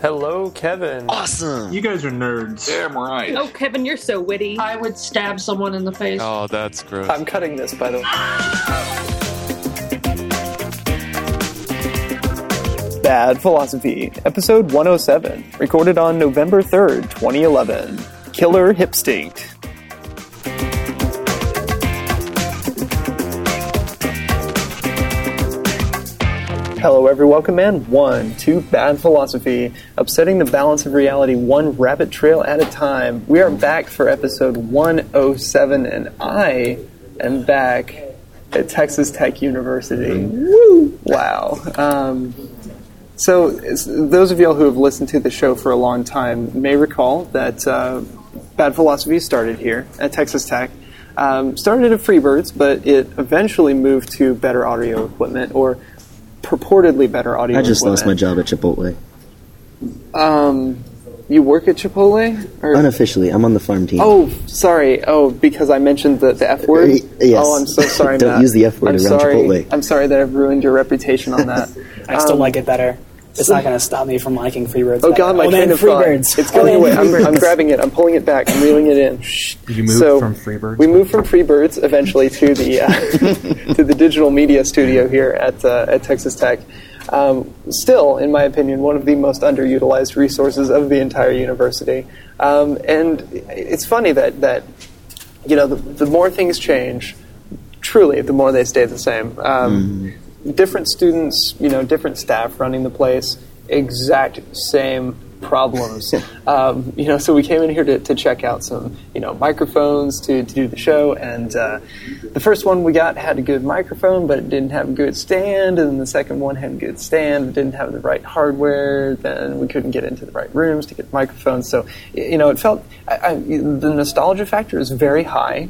Hello, Kevin. Awesome. You guys are nerds. Damn right. Oh, Kevin, you're so witty. I would stab someone in the face. Oh, that's gross. I'm cutting this, by the way. Bad Philosophy, episode 107, recorded on November 3rd, 2011. Killer Hipstinct. Hello, everyone. Welcome in. One, two, bad philosophy, upsetting the balance of reality one rabbit trail at a time. We are back for episode 107, and I am back at Texas Tech University. Woo! Wow. Um, so, those of y'all who have listened to the show for a long time may recall that uh, Bad Philosophy started here at Texas Tech. Um, started at Freebirds, but it eventually moved to better audio equipment, or purportedly better audio I just lost my job at Chipotle. Um, you work at Chipotle? Or, Unofficially, I'm on the farm team. oh, sorry. Oh, because I mentioned the, the F word? Y- yes. Oh, I'm so sorry, Don't Matt. use the F word I'm around sorry. Chipotle. I'm sorry that I've ruined your reputation on that. I still Um, like it better. It's not going to stop me from liking Freebirds. Oh. God, my oh, train man, of thought. Freebirds. It's Oh, going man, away. I'm, I'm grabbing it. I'm pulling it back. I'm reeling it in. Shh. You moved So, from Freebirds? We moved from Freebirds eventually to the uh, to the digital media studio here at uh, at Texas Tech. Um, still, in my opinion, one of the most underutilized resources of the entire university. Um, and it's funny that that you know the, the more things change, truly, the more they stay the same. Um, Different students, you know, different staff running the place, exact same problems. um, you know, so we came in here to, to check out some, you know, microphones to, to do the show, and uh, the first one we got had a good microphone, but it didn't have a good stand, and then the second one had a good stand, but didn't have the right hardware. Then we couldn't get into the right rooms to get microphones. So, you know, it felt I, I, the nostalgia factor is very high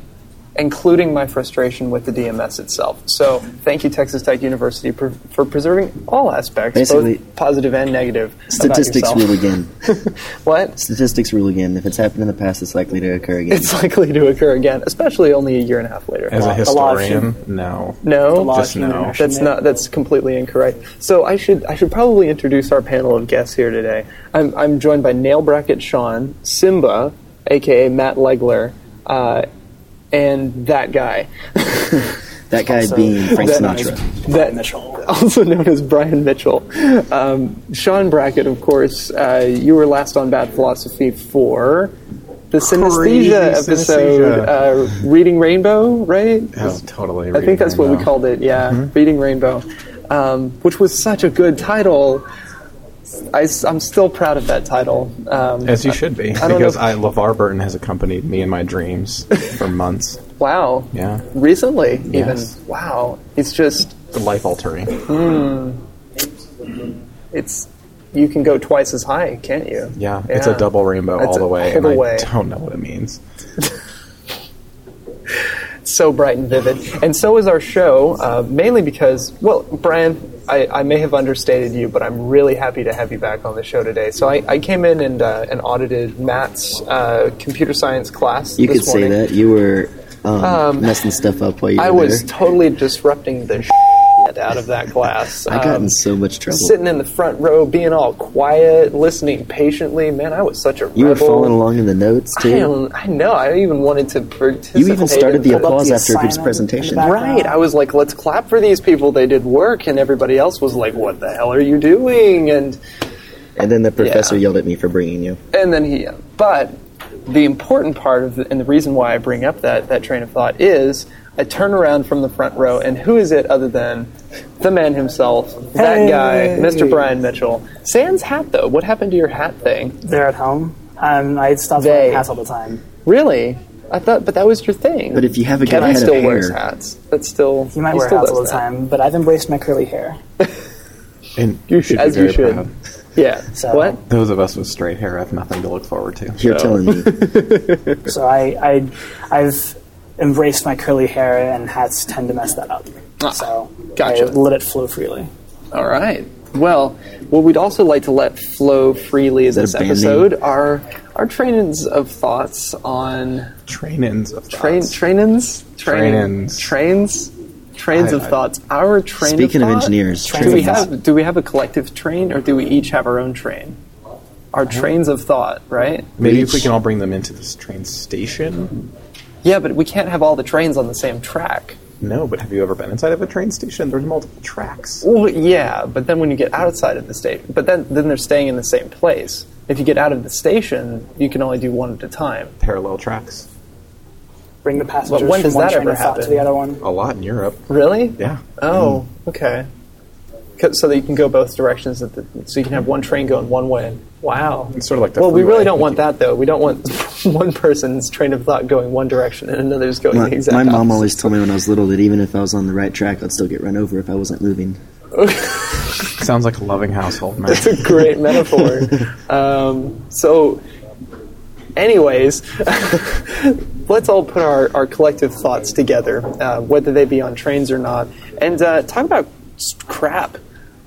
including my frustration with the DMS itself. So, thank you, Texas Tech University, for, for preserving all aspects, Basically, both positive and negative. Statistics rule again. what? Statistics rule again. If it's happened in the past, it's likely to occur again. It's likely to occur again, especially only a year and a half later. As a The law historian, no. no, Just no. That's not. That's completely incorrect. So I should I should probably introduce our panel of guests here today. I'm I'm joined by Nail Bracket Shawn, Simba, aka Matt Legler, uh, and that guy, that guy Also, being Frank that- Sinatra. that Mitchell. also known as Bryan Mitchell. Um, Shawn Brackett, of course, uh, you were last on Bad Philosophy for the Crazy synesthesia episode, synesthesia. uh, Reading Rainbow, right? Oh, totally. I think that's what we called it. Yeah, Reading Rainbow, um, which was such a good title. I, am still proud of that title. Um, As you should be, I don't because. I, LeVar Burton has accompanied me in my dreams for months. wow. Yeah. Recently, even. Yes. Wow. It's just Life altering. it's you can go twice as high, can't you? Yeah, it's a double rainbow It's all the way, and I way. don't know what it means. so bright and vivid. And so is our show, uh, mainly because, well, Bryan, I, I may have understated you, but I'm really happy to have you back on the show today. So I, I came in and, uh, and audited Matt's uh, computer science class. You could say that. You were um, messing stuff up while you were I was there. totally disrupting the shit out of that class. I got Um, in so much trouble. Sitting in the front row, being all quiet, listening patiently. Man, I was such a you were rebel. following along in the notes I, too. don't, I know. I even wanted to participate. You even started the in- Pulled up applause the after a good presentation. in the background. Right. I was like, let's clap for these people. They did work. And everybody else was like, what the hell are you doing? And And then the professor Yeah. yelled at me for bringing you. and then he, but the important part of the, and the reason why I bring up that, that train of thought is I turn around from the front row, and who is it other than the man himself, that guy, Mr. Bryan Mitchell? Sans hat, though. What happened to your hat thing? They're at home. Um, I stop They. wearing hats all the time. Really? I thought, but that was your thing. But if you have a good Kevin head of still wears hair- hats. That's still He might he wear still hats all the that. time, but I've embraced my curly hair. And you should As be you very should. proud. Yeah. So- what? Those of us with straight hair have nothing to look forward to. You're telling me. So I, I, I've embraced my curly hair, and hats tend to mess that up. so Ah, gotcha. I let it flow freely. All right. Well, what we'd also like to let flow freely that this a episode are our trainings of thoughts on Trainings of train thoughts. trainings Trainings. trains trains I- of I- thoughts. Our train. Speaking of thought? engineers, do we have do we have a collective train or do we each have our own train? our trains of thought, right? Maybe if we can all bring them into this train station. Yeah, but we can't have all the trains on the same track. No, but have you ever been inside of a train station? There's multiple tracks. Well, yeah, but then when you get outside of the station, but then then they're staying in the same place. If you get out of the station, you can only do one at a time. Parallel tracks. Bring the passengers when does from one that train ever of thought to happen? the other one. A lot in Europe. Really? Yeah. Oh, mm-hmm. okay. 'Cause- So that you can go both directions. At the, so you can have one train going one way. Wow. It's sort of like the Well, we really don't want that though. We don't want one person's train of thought going one direction and another's going My, the exact opposite. my mom opposite. always told me when I was little that even if I was on the right track, I'd still get run over if I wasn't moving. Sounds like a loving household, man. It's a great metaphor. Um, so, anyways, let's all put our, our collective thoughts together, uh, whether they be on trains or not, and uh, talk about crap.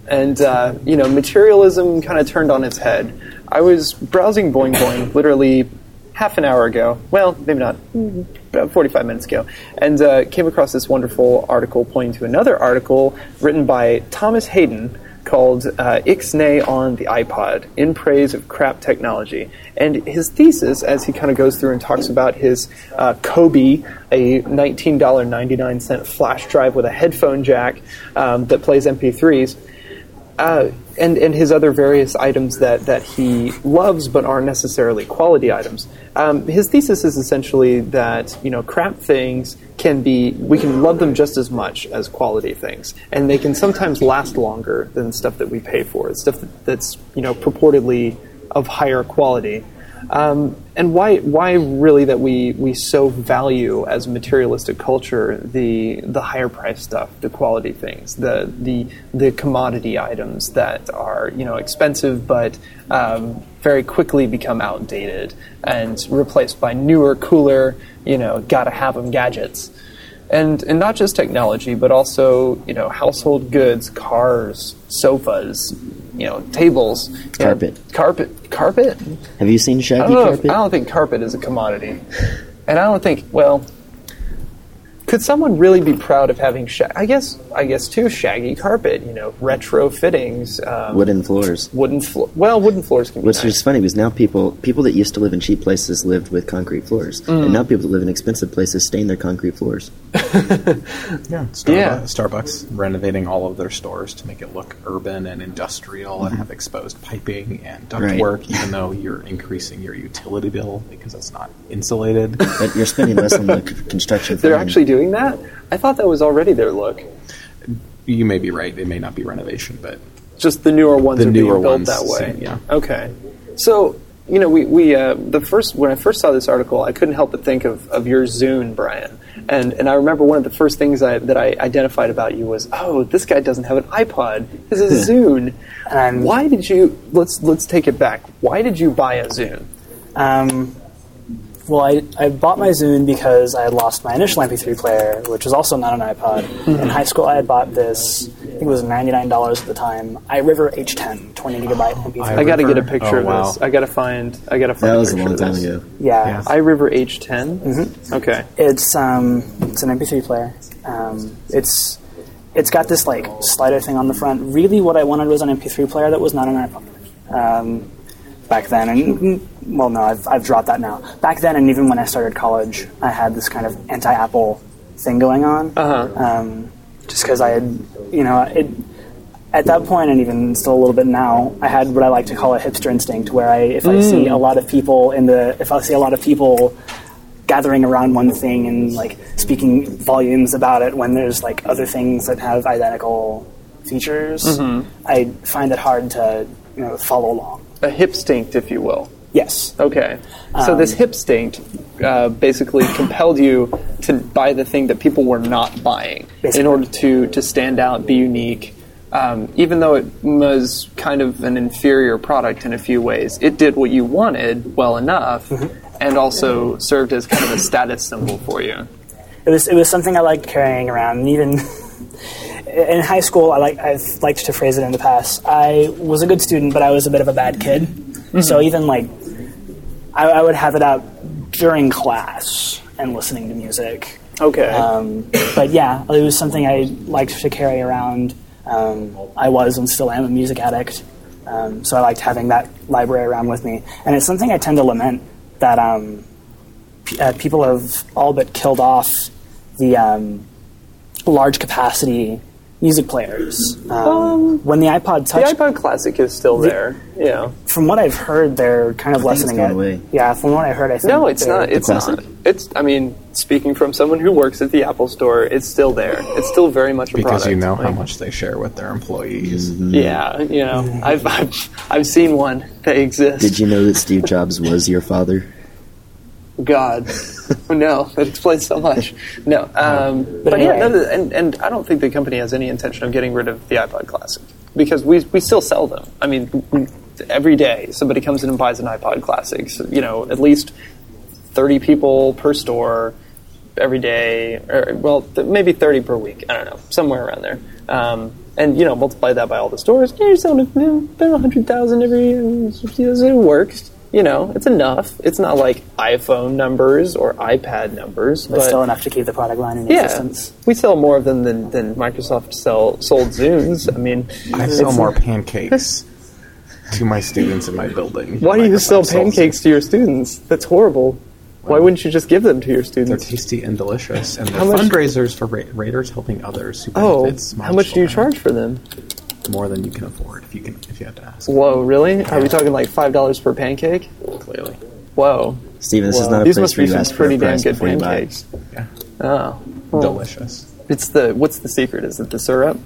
And, uh, you know, materialism kind of turned on its head. I was browsing Boing Boing literally half an hour ago. Well, maybe not, about 45 minutes ago. And uh, came across this wonderful article pointing to another article written by Thomas Hayden called uh, Ixnay on the iPod in praise of crap technology. And his thesis, as he kind of goes through and talks about his uh, Kobe, a $19.99 flash drive with a headphone jack um, that plays MP3s, uh, and and his other various items that that he loves but aren't necessarily quality items. Um, his thesis is essentially that you know crap things can be we can love them just as much as quality things, and they can sometimes last longer than stuff that we pay for. It's stuff that's you know purportedly of higher quality. Um, and why why really that we, we so value as a materialistic culture the the higher price stuff, the quality things, the the the commodity items that are you know expensive but um, very quickly become outdated and replaced by newer, cooler, you know, gotta have them gadgets. And, and not just technology, but also you know household goods, cars, sofas, you know tables, know, Carpet. carpet, carpet. Have you seen shaggy don't, know if- carpet? I don't think carpet is a commodity, and I don't think. Well, could someone really be proud of having? Sha- I guess. I guess too. Shaggy carpet. You know, retro fittings. Um, Wooden floors. wooden floor. Well, wooden floors can be Which nice. is funny because now people people that used to live in cheap places lived with concrete floors, Mm. and now people that live in expensive places stain their concrete floors. Yeah, Starbucks, Yeah. Starbucks renovating all of their stores to make it look urban and industrial and have exposed piping and Right. ductwork, even though you're increasing your utility bill because it's not insulated. But you're spending less on the construction. They're actually doing that. I thought that was already their look. you may be right; it may not be renovation, but Just the newer ones The are newer being built ones, that way. yeah. Okay. So you know, we, we uh, the first when I first saw this article, I couldn't help but think of, of your Zune, Bryan. And and I remember one of the first things I, that I identified about you was, oh, this guy doesn't have an iPod. This is a Zune. And- Why did you? Let's let's take it back. Why did you buy a Zune? Um, well, I, I bought my Zune because I had lost my initial MP3 player, which was also not an iPod. In high school, I had bought this, I think it was $99 at the time, iRiver H10, 20 gigabyte MP3. I got to get a picture Oh, of wow. this. I got to find. I got to find. That was a long of time ago. yeah. Yeah. iRiver H10. Mm-hmm. Okay. It's um, it's an MP3 player. Um, it's it's got this like slider thing on the front. Really, what I wanted was an MP3 player that was not an iPod. Um, back then, and mm, well, no, I've I've dropped that now. Back then, and even when I started college, I had this kind of anti-Apple thing going on. Uh-huh. Um, just because I had, you know, it. At that point, and even still a little bit now, I had what I like to call a hipster instinct, where I, if I see a lot of people in the, if I see a lot of people gathering around one thing and like speaking volumes about it when there's like other things that have identical features, I find it hard to you know follow along. A hip stinct, if you will. Yes. Okay. So this hip stink uh, basically compelled you to buy the thing that people were not buying in order to, to stand out, be unique. Um, even though it was kind of an inferior product in a few ways, it did what you wanted well enough and also served as kind of a status symbol for you. It was it was something I liked carrying around, and even in high school, I like I've liked to phrase it in the past. I was a good student, but I was a bit of a bad kid. So even like I, I would have it out during class and listening to music. Okay. Um, but yeah, it was something I liked to carry around. Um, I was and still am a music addict. Um, so I liked having that library around with me, and it's something I tend to lament that um, p- uh, people have all but killed off the um, large capacity music players. Um, when the iPod Touch, The iPod Classic is still there. Yeah. from what I've heard, they're kind of I think it's lessening gone it. away. Yeah, from what I heard, I think No, it's not. It's not. It's. I mean, speaking from someone who works at the Apple Store, it's still there. It's still very much a because product. you know how much they share with their employees. Yeah, you know, I've, I've I've seen one. They exist. Did you know that Steve Jobs was your father? God, no, that explains so much. No, um, but, anyway. yeah, no, and and I don't think the company has any intention of getting rid of the iPod Classic because we we still sell them. I mean, we- every day somebody comes in and buys an iPod Classic. So, you know, at least thirty people per store every day, or well, th- maybe thirty per week. I don't know, somewhere around there. Um, and you know, multiply that by all the stores. Yeah, you're selling about hundred thousand every year. It works. You know, it's enough. It's not like iPhone numbers or iPad numbers, but but still enough to keep the product line in yeah, existence. we sell more of them than, than Microsoft sell sold Zunes. I mean, I sell more pancakes to my students in my building. Why do you sell pancakes to your students? That's horrible. Why wouldn't you just give them to your students? They're tasty and delicious, and they're How much- fundraisers for ra- Raiders helping others who Oh, benefits how much do you charge for them? More than you can afford if you can if you have to ask. Whoa, really? Are we talking like five dollars per pancake? Clearly, Whoa. Stephen, this is Whoa. not a These place must where be you some ask pretty damn good before pancakes. Yeah, Oh. Well, delicious. It's the what's the secret? Is it the syrup?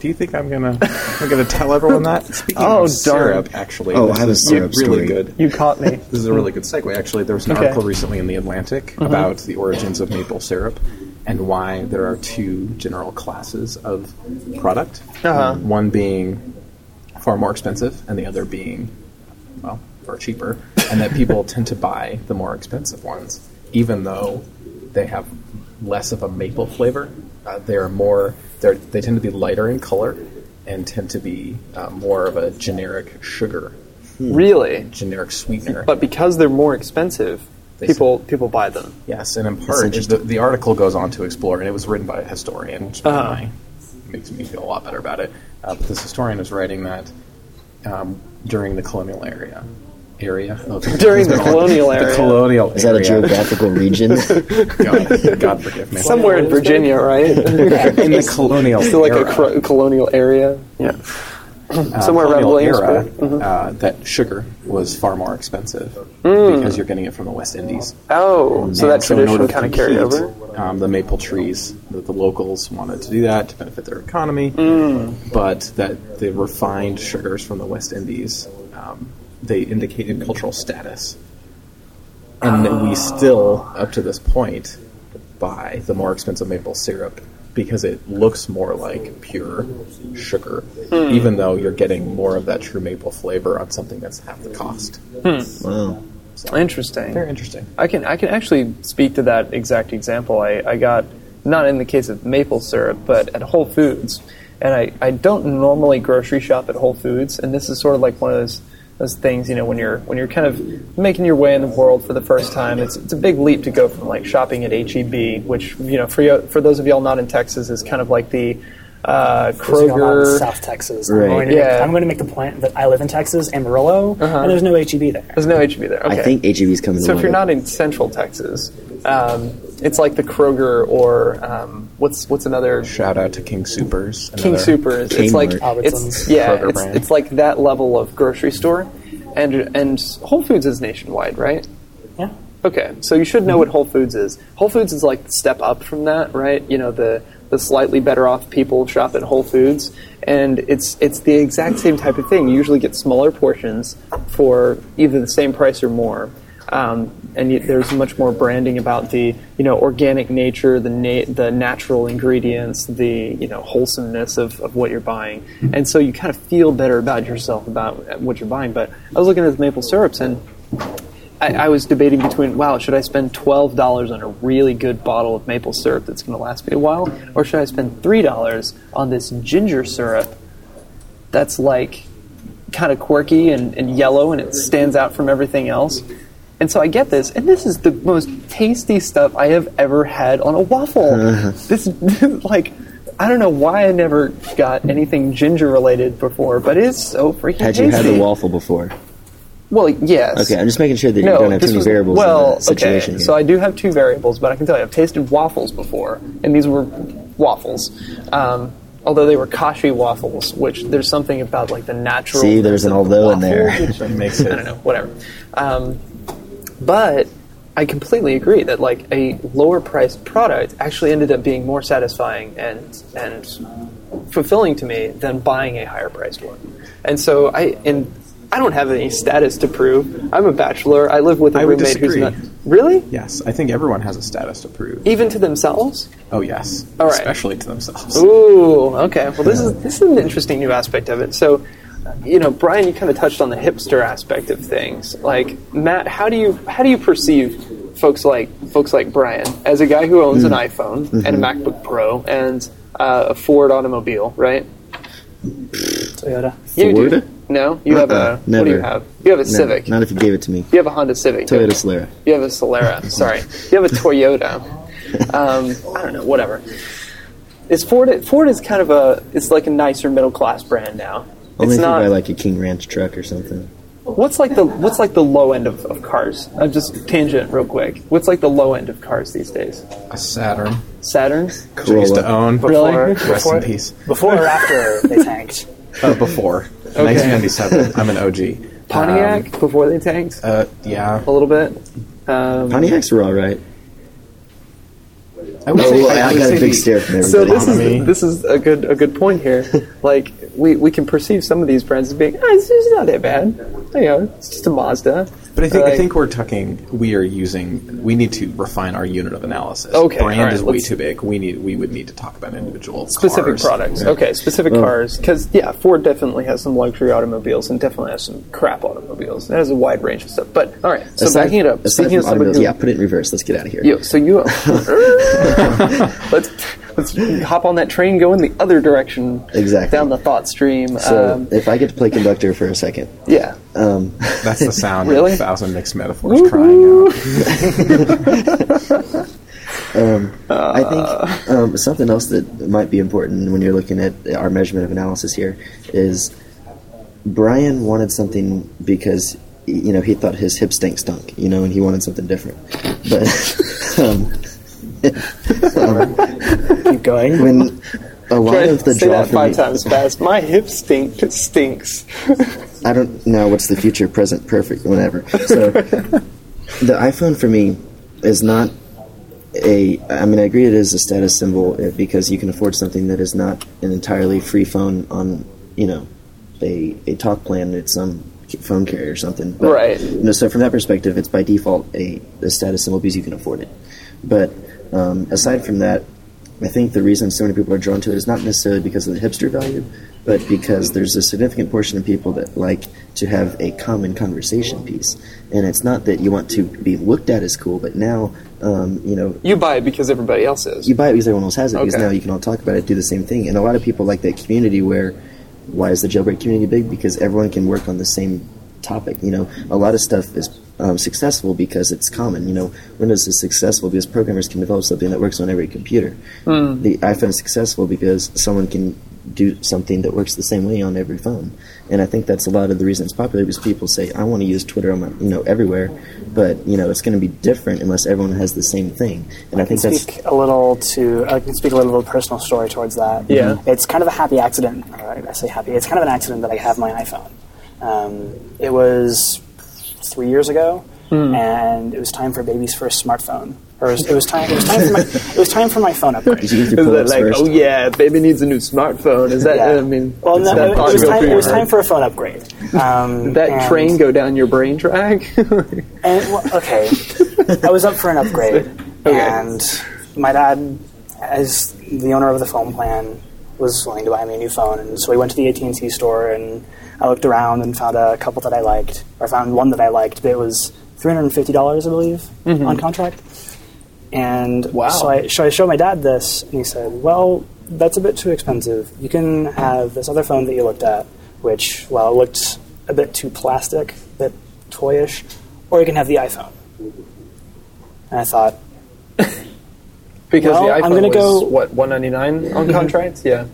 Do you think I'm gonna I'm gonna tell everyone that? Speaking Oh, of syrup, darn. actually, Oh, I have a is syrup really story. good. You caught me. This is a really good segue. Actually, there was an Okay. article recently in the Atlantic uh-huh. about the origins of maple syrup and why there are two general classes of product. Uh-huh. One being far more expensive, and the other being well far cheaper, and that people tend to buy the more expensive ones, even though they have less of a maple flavor. Uh, they are more. they're, they tend to be lighter in color and tend to be uh, more of a generic sugar, Really? generic sweetener. But because they're more expensive, They people people buy them. Yes, and in part, the, the article goes on to explore, and it was written by a historian, which Uh-huh. my- makes me feel a lot better about it. Uh, but this historian is writing that um, during the colonial area, area During the colonial the area. colonial Is that a geographical region? God, God forgive me. Somewhere in Virginia, right? in the colonial Still like era, a cro- colonial area. Yeah. Uh, somewhere around era, Williamsburg. uh, that sugar was far more expensive Mm. because you're getting it from the West Indies. Oh, so And that so in order tradition kind of carried over. Um, the maple trees, that the locals wanted to do that to benefit their economy, Mm. but that the refined sugars from the West Indies, um, they indicated cultural status. And that Ah. we still, up to this point, buy the more expensive maple syrup because it looks more like pure sugar, Hmm. even though you're getting more of that true maple flavor on something that's half the cost. wow. Interesting. Very interesting. I can I can actually speak to that exact example. I, I got not in the case of maple syrup, but at Whole Foods, and I, I don't normally grocery shop at Whole Foods, and this is sort of like one of those those things you know when you're when you're kind of making your way in the world for the first time. It's it's a big leap to go from like shopping at HEB, which you know for you, for those of y'all not in Texas is kind of like the uh, Especially going in Kroger. South Texas. Right. I'm, going to Yeah. make, I'm going to make the point that I live in Texas, Amarillo, and there's no HEB there. There's no HEB there. Okay. I think HEB's coming. So if you're not in Central Texas, um, it's like the Kroger or um, what's what's another Shout out to King Supers. King another- Supers. It's like it's yeah, Kroger it's, brand. it's like that level of grocery store, and and Whole Foods is nationwide, right? Yeah. Okay, so you should know what Whole Foods is. Whole Foods is like the step up from that, right? You know, the the slightly better off people shop at Whole Foods, and it's it's the exact same type of thing. You usually get smaller portions for either the same price or more. Um, and there's much more branding about the you know organic nature, the na- the natural ingredients, the you know wholesomeness of, of what you're buying, and so you kind of feel better about yourself about what you're buying. But I was looking at the maple syrups and I, I was debating between, wow, should I spend twelve dollars on a really good bottle of maple syrup that's going to last me a while, or should I spend three dollars on this ginger syrup that's like kind of quirky and, and yellow and it stands out from everything else? And so I get this, and this is the most tasty stuff I have ever had on a waffle. this, like, I don't know why I never got anything ginger related before, but it's so freaking Had tasty. you had the waffle before? Well, yes. Okay, I'm just making sure that you don't have too this many was- variables well, in the situation. okay. here. So I do have two variables, but I can tell you, I've tasted waffles before, and these were waffles. Um, although they were kashi waffles, which there's something about like the natural. See, there's an although in there. It makes it. I don't know, whatever. Um, but I completely agree that like a lower priced product actually ended up being more satisfying and and fulfilling to me than buying a higher priced one. And so I and I don't have any status to prove. I'm a bachelor. I live with a I roommate who's not really Yes, I think everyone has a status to prove. even to themselves. Oh yes, All right. especially to themselves. Ooh, okay. Well, this is this is an interesting new aspect of it. So, you know, Bryan, you kind of touched on the hipster aspect of things. Like Matt, how do you how do you perceive folks like folks like Bryan as a guy who owns an iPhone and a MacBook Pro and uh, a Ford automobile, right? Toyota. You do. No, you have a Uh-uh, what do you have? You have a No, Civic. Not if you gave it to me. You have a Honda Civic. Toyota you? Solara. You have a Solara. Sorry, you have a Toyota. Um, I don't know. Whatever. Is Ford? Ford is kind of a. It's like a nicer middle class brand now. Only it's if you buy like a King Ranch truck or something. what's like the What's like the low end of, of cars? I'm just tangent real quick. What's like the low end of cars these days? A Saturn. Saturns. which I used to Corolla. own. Really? Rest Before- in peace. Before or after they tanked? Uh, before 1997. I'm an OG. Pontiac Um, before they tanked uh, yeah. a little bit. Um, Pontiacs were all right. I would Oh, say, I, would got a big the- stare from everybody. So this is this is a good a good point here. like we, we can perceive some of these brands as being, oh, it's, it's not that bad. You know, it's just a Mazda. But I think I think we're talking. We are using. We need to refine our unit of analysis. Okay, brand all right, is way too big. We need. We would need to talk about individual specific cars. products. Yeah. Okay, specific Well- cars. Because yeah, Ford definitely has some luxury automobiles and definitely has some crap automobiles. It has a wide range of stuff. But all right, so Aside- backing it up, aside speaking of somebody automobiles, who, yeah, put it in reverse. Let's get out of here. Yo, so you let's let's hop on that train, go in the other direction, Exactly. down the thought stream. So um, if I get to play conductor for a second, yeah, um, That's the sound Really? of a thousand mixed metaphors crying out. I think um, something else that might be important when you're looking at our measurement of analysis here is Bryan wanted something because you know he thought his hip stink stunk, you know, and he wanted something different. But um, Keep going. when a lot Try of the to say draw that five me, times fast. My hip stink stinks. I don't know what's the future, present, perfect, whatever. So the iPhone for me is not a. I mean, I agree it is a status symbol uh, because you can afford something that is not an entirely free phone on you know a a talk plan at some phone carrier or something. But, Right. You know, so from that perspective, it's by default a, a status symbol because you can afford it. But um, aside from that, I think the reason so many people are drawn to it is not necessarily because of the hipster value, but because there's a significant portion of people that like to have a common conversation piece. And it's not that you want to be looked at as cool, but now, um, you know, You buy it because everybody else is. you buy it because everyone else has it, because now you can all talk about it, do the same thing. And a lot of people like that community where, why is the jailbreak community big? Because everyone can work on the same topic. You know, a lot of stuff is um, successful because it's common. You know, Windows is successful because programmers can develop something that works on every computer. The iPhone is successful because someone can do something that works the same way on every phone. And I think that's a lot of the reason it's popular because people say, I want to use Twitter on my, you know, everywhere, but, you know, it's going to be different unless everyone has the same thing. And I, I can think that's speak a little to I can speak a little personal story towards that. Yeah. it's kind of a happy accident. Or I say happy. It's kind of an accident that I have my iPhone. Um, it was three years ago, and it was time for baby's first smartphone. Or it was, it was time. It was time for my. It was time for my phone upgrade. Did you Is that like, first? oh yeah, baby needs a new smartphone? Is that? Yeah. I mean, Well, no, that it, thought was time, it was time for a phone upgrade. Um, Did that and- train go down your brain track? And well, okay, I was up for an upgrade, and my dad, as the owner of the phone plan, was willing to buy me a new phone. And so we went to the AT and T store, and I looked around and found a couple that I liked, or found one that I liked. But it was three hundred and fifty dollars, I believe, on contract. And Wow. so I, so I showed my dad this, and he said, "Well, that's a bit too expensive. You can have this other phone that you looked at, which, well, it looked a bit too plastic, a bit toyish, or you can have the iPhone." And I thought, Because Well, the I'm iPhone gonna was go- Mm-hmm. what one ninety nine on contracts. Yeah.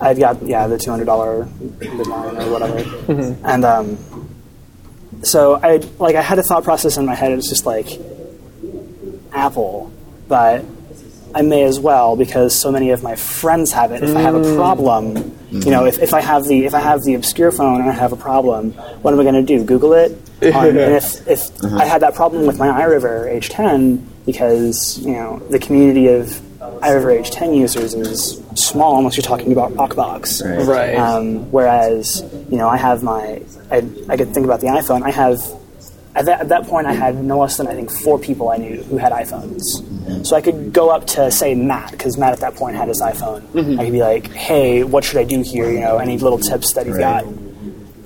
I'd got yeah the two hundred dollar midline or whatever, Mm-hmm. and um, so I like I had a thought process in my head. It was just like Apple, but I may as well because so many of my friends have it. If I have Mm. a problem, you know, if, if I have the if I have the obscure phone and I have a problem, what am I going to do? Google it. On, and if if I had that problem with my iRiver H10 because you know the community of iRiver H10 users is small unless you're talking about Rockbox. Right. Right. Um, whereas, you know, I have my, I, I could think about the iPhone. I have, at that, at that point, I had no less than I think four people I knew who had iPhones. So I could go up to say Matt because Matt at that point had his iPhone. I could be like, "Hey, what should I do here? You know, any little tips that you've Right.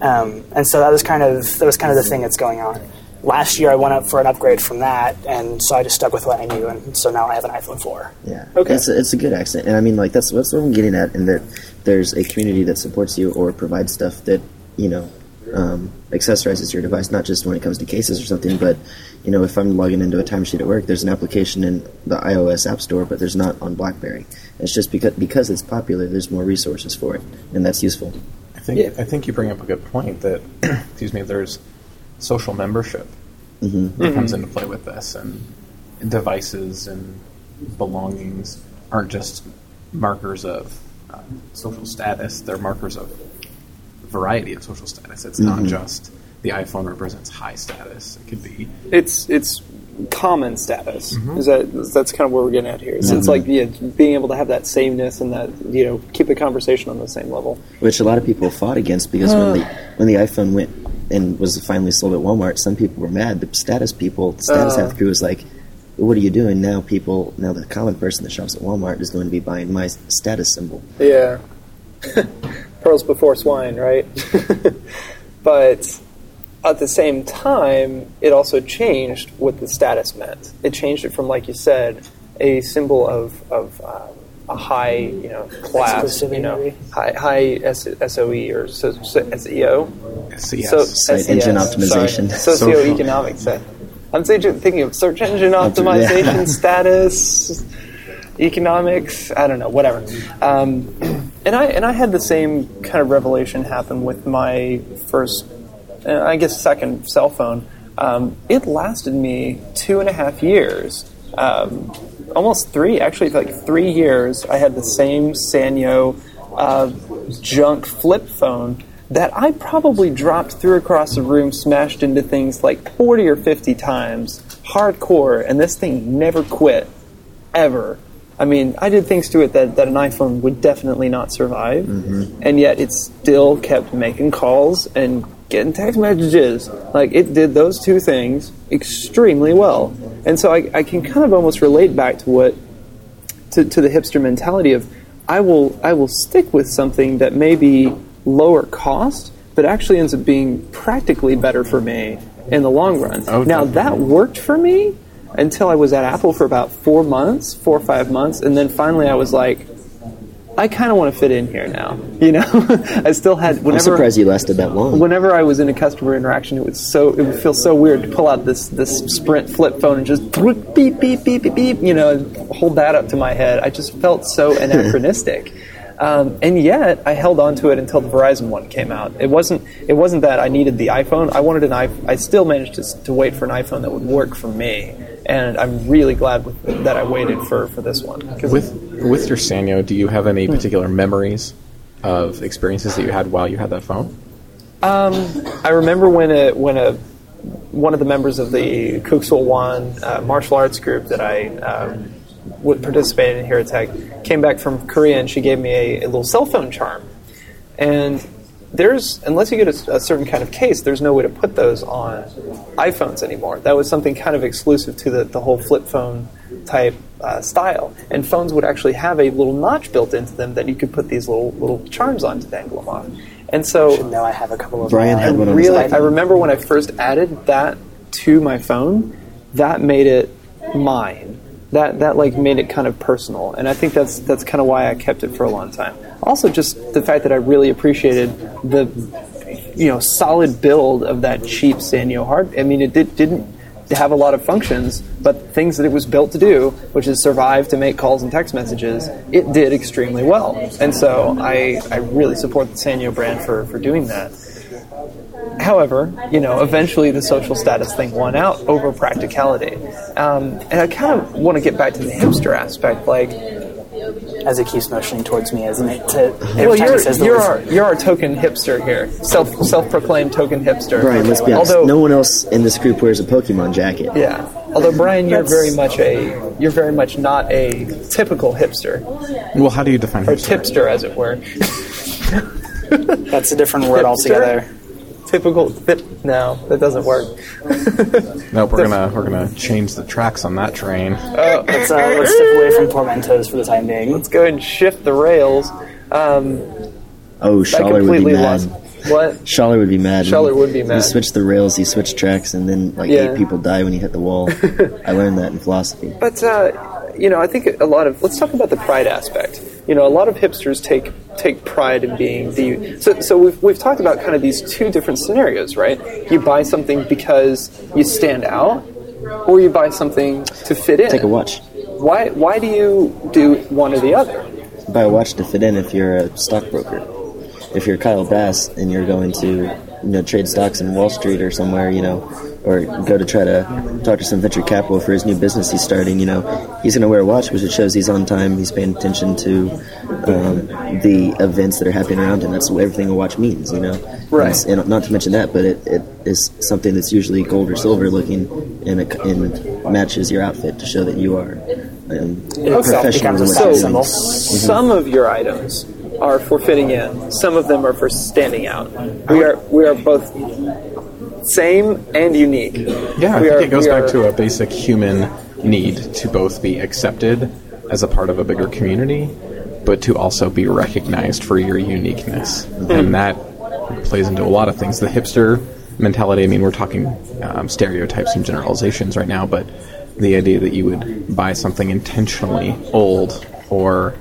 got?" Um, and so that was kind of that was kind of the thing that's going on. Last year, I went up for an upgrade from that, and so I just stuck with what I knew, and so now I have an iPhone 4. Yeah. Okay. It's a, it's a good accent, and I mean, like that's that's what I'm getting at, and that there's a community that supports you or provides stuff that you know um, accessorizes your device, not just when it comes to cases or something, but you know, if I'm logging into a timesheet at work, there's an application in the iOS App Store, but there's not on BlackBerry. It's just because because it's popular, there's more resources for it, and that's useful. I think Yeah. I think you bring up a good point that excuse me, there's social membership Mm-hmm. that comes into play with this, and devices and belongings aren't just markers of uh, social status; they're markers of variety of social status. It's not just the iPhone represents high status; it could be it's it's common status. Mm-hmm. Is that that's kind of where we're getting at here? So It's like yeah, being able to have that sameness and that you know keep the conversation on the same level. which a lot of people fought against because when the when the iPhone went and was finally sold at Walmart, some people were mad. The status people, the status Uh. half crew was like, "What are you doing now?" People now the common person that shops at Walmart is going to be buying my status symbol. Yeah, pearls before swine, right? but at the same time, it also changed what the status meant. It changed it from, like you said, a symbol of of um, a high, you know, class, you know, high, high SOE or so, so, SEO. SES. So, Site engine optimization. Sorry. Socioeconomic set. I'm thinking thinking of search engine optimization yeah. status, economics. I don't know, whatever. Um, and I and I had the same kind of revelation happen with my first, uh, I guess, second cell phone. Um, it lasted me two and a half years. Um, almost three, actually, like three years. I had the same Sanyo uh, junk flip phone that I probably dropped through across the room, smashed into things like 40 or 50 times, hardcore, and this thing never quit, ever. I mean, I did things to it that, that an iPhone would definitely not survive, and yet it still kept making calls and getting text messages. Like, it did those two things extremely well. And so I, I can kind of almost relate back to what to, to the hipster mentality of I will I will stick with something that may be lower cost, but actually ends up being practically better for me in the long run. Oh, now that worked for me until I was at Apple for about four months, four or five months, and then finally I was like, I kind of want to fit in here now. You know, I still had I'm surprised you lasted that long. whenever I was in a customer interaction, it was so it would feel so weird to pull out this this Sprint flip phone and just beep beep beep beep beep, you know, and hold that up to my head. I just felt so anachronistic. Um, and yet, I held on to it until the Verizon one came out. It wasn't. It wasn't that I needed the iPhone. I wanted an iPhone. I still managed to, to wait for an iPhone that would work for me, and I'm really glad with, that I waited for, for this one. With with your Sanyo, do you have any particular memories of experiences that you had while you had that phone? I remember when a when a one of the members of the Kuk Sool Won uh, martial arts group that I um, would participate in here at Tech came back from Korea and she gave me a, a little cell phone charm. And there's unless you get a, a certain kind of case, there's no way to put those on iPhones anymore. That was something kind of exclusive to the, the whole flip phone type uh, style. And phones would actually have a little notch built into them that you could put these little little charms on to dangle them off. And so Now I have a couple of Bryan had one really. I remember when I first added that to my phone, that made it mine. That that like made it kind of personal, and I think that's that's kind of why I kept it for a long time. Also, just the fact that I really appreciated the you know solid build of that cheap Sanyo hard. I mean, it did, didn't have a lot of functions, but things that it was built to do, which is survive to make calls and text messages, it did extremely well. And so I, I really support the Sanyo brand for, for doing that. However, you know, eventually the social status thing won out over practicality. Um, and I kind of want to get back to the hipster aspect. Like, As it keeps motioning towards me, isn't it? To, uh-huh. every well, time you're, it says you're, our, you're our token hipster here, self self proclaimed token hipster. Bryan, let's be honest. Although, no one else in this group wears a Pokemon jacket. yeah. Although Bryan, you're That's- very much a you're very much not a typical hipster Well, how do you define or hipster? tipster, as it were. That's a different word altogether. Typical. Tip, no, that doesn't work. Nope, we're gonna we're gonna change the tracks on that train. Let's, uh, let's step away from portmanteaus for the time being. Let's go ahead and shift the rails. Um, Oh, I Schaller would be mad. lost. What? Schaller would be mad. Schaller would be mad. He switched the rails, he switched tracks, and then like Yeah. eight people die when you hit the wall. I learned that in philosophy. But uh, you know, I think a lot of let's talk about the pride aspect. You know, a lot of hipsters take take pride in being the. So, so we've we've talked about kind of these two different scenarios, right? You buy something because you stand out, or you buy something to fit in. Take a watch. Why why do you do one or the other? Buy a watch to fit in if you're a stockbroker. If you're Kyle Bass and you're going to, you know, trade stocks in Wall Street or somewhere, you know, or go to try to talk to some venture capital for his new business he's starting, you know, he's going to wear a watch which it shows he's on time, he's paying attention to um, the events that are happening around him. That's what everything a watch means, you know. Right. And, and not to mention that, but it, it is something that's usually gold or silver looking and, it, and matches your outfit to show that you are um, professional becomes in a what status you're symbol. doing. Some of your items are for fitting in. Some of them are for standing out. We are we are both same and unique. Yeah, I we think are, it goes back are- to a basic human need to both be accepted as a part of a bigger community, but to also be recognized for your uniqueness. And that plays into a lot of things. The hipster mentality, I mean, we're talking um, stereotypes and generalizations right now, but the idea that you would buy something intentionally old or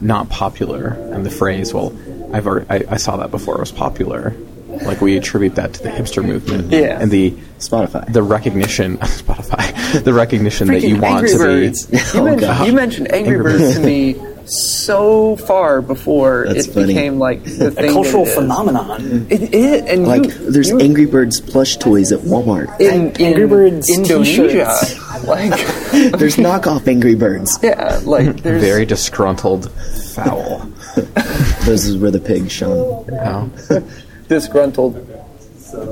not popular, and the phrase, well, I've already, I, I saw that before it was popular. Like we attribute that to the hipster movement, Yeah. and the Spotify. the recognition Spotify, the recognition that you want Angry to Birds. be. Oh, you, mentioned, you mentioned Angry, Angry Birds to me so far before That's it funny. became like the A cultural that it is. phenomenon. It is, and Like, you, there's you, Angry Birds plush toys at Walmart. in, in Angry Birds Indonesia. T-shirts. Like, There's knockoff Angry Birds. yeah, like there's Very disgruntled, foul. This is where the pigs shone. Oh. disgruntled.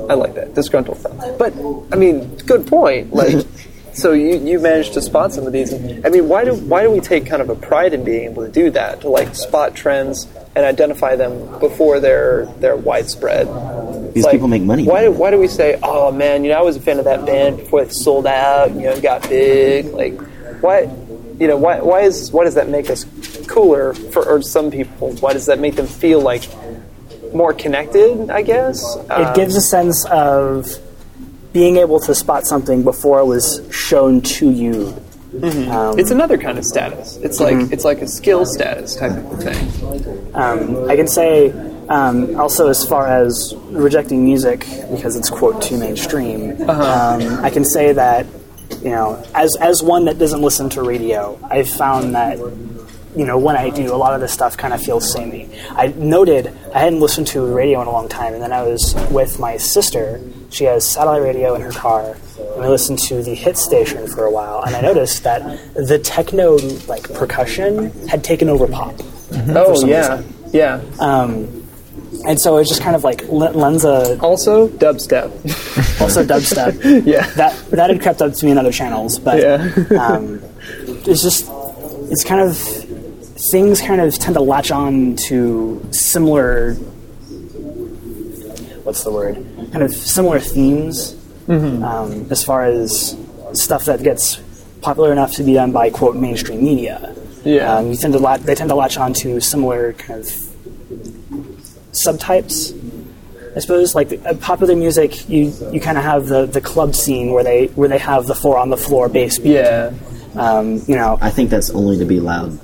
I like that disgruntled. fowl. But I mean, good point. Like, so you you managed to spot some of these. I mean, why do why do we take kind of a pride in being able to do that to like spot trends and identify them before they're they're widespread? These Like, people make money. Why do, why do we say, oh man, you know, I was a fan of that band before it sold out, you know, got big. Like, why, you know, why, why is why does that make us cooler for or some people? Why does that make them feel like more connected? I guess It gives a sense of being able to spot something before it was shown to you. Um, It's another kind of status. It's like it's like a skill status type of thing. Um, I can say um, also as far as rejecting music because it's quote too mainstream. Um, I can say that you know as as one that doesn't listen to radio, I've found that you know when I do, a lot of this stuff kind of feels samey. I noted I hadn't listened to radio in a long time, and then I was with my sister. She has satellite radio in her car, and we listened to the hit station for a while. And I noticed that the techno like percussion had taken over pop. Oh some yeah, yeah. And so it just kind of like l- lends a also, dubstep. also dubstep. yeah, That that had crept up to me in other channels, but yeah. um, it's just it's kind of things kind of tend to latch on to similar what's the word kind of similar themes um, as far as stuff that gets popular enough to be done by quote mainstream media. Yeah. um, you tend to lat- they tend to latch on to similar kind of subtypes. I suppose like uh, popular music, you you kind of have the, the club scene where they where they have the four on the floor bass beat. yeah. Um, you know, I think that's only to be loud.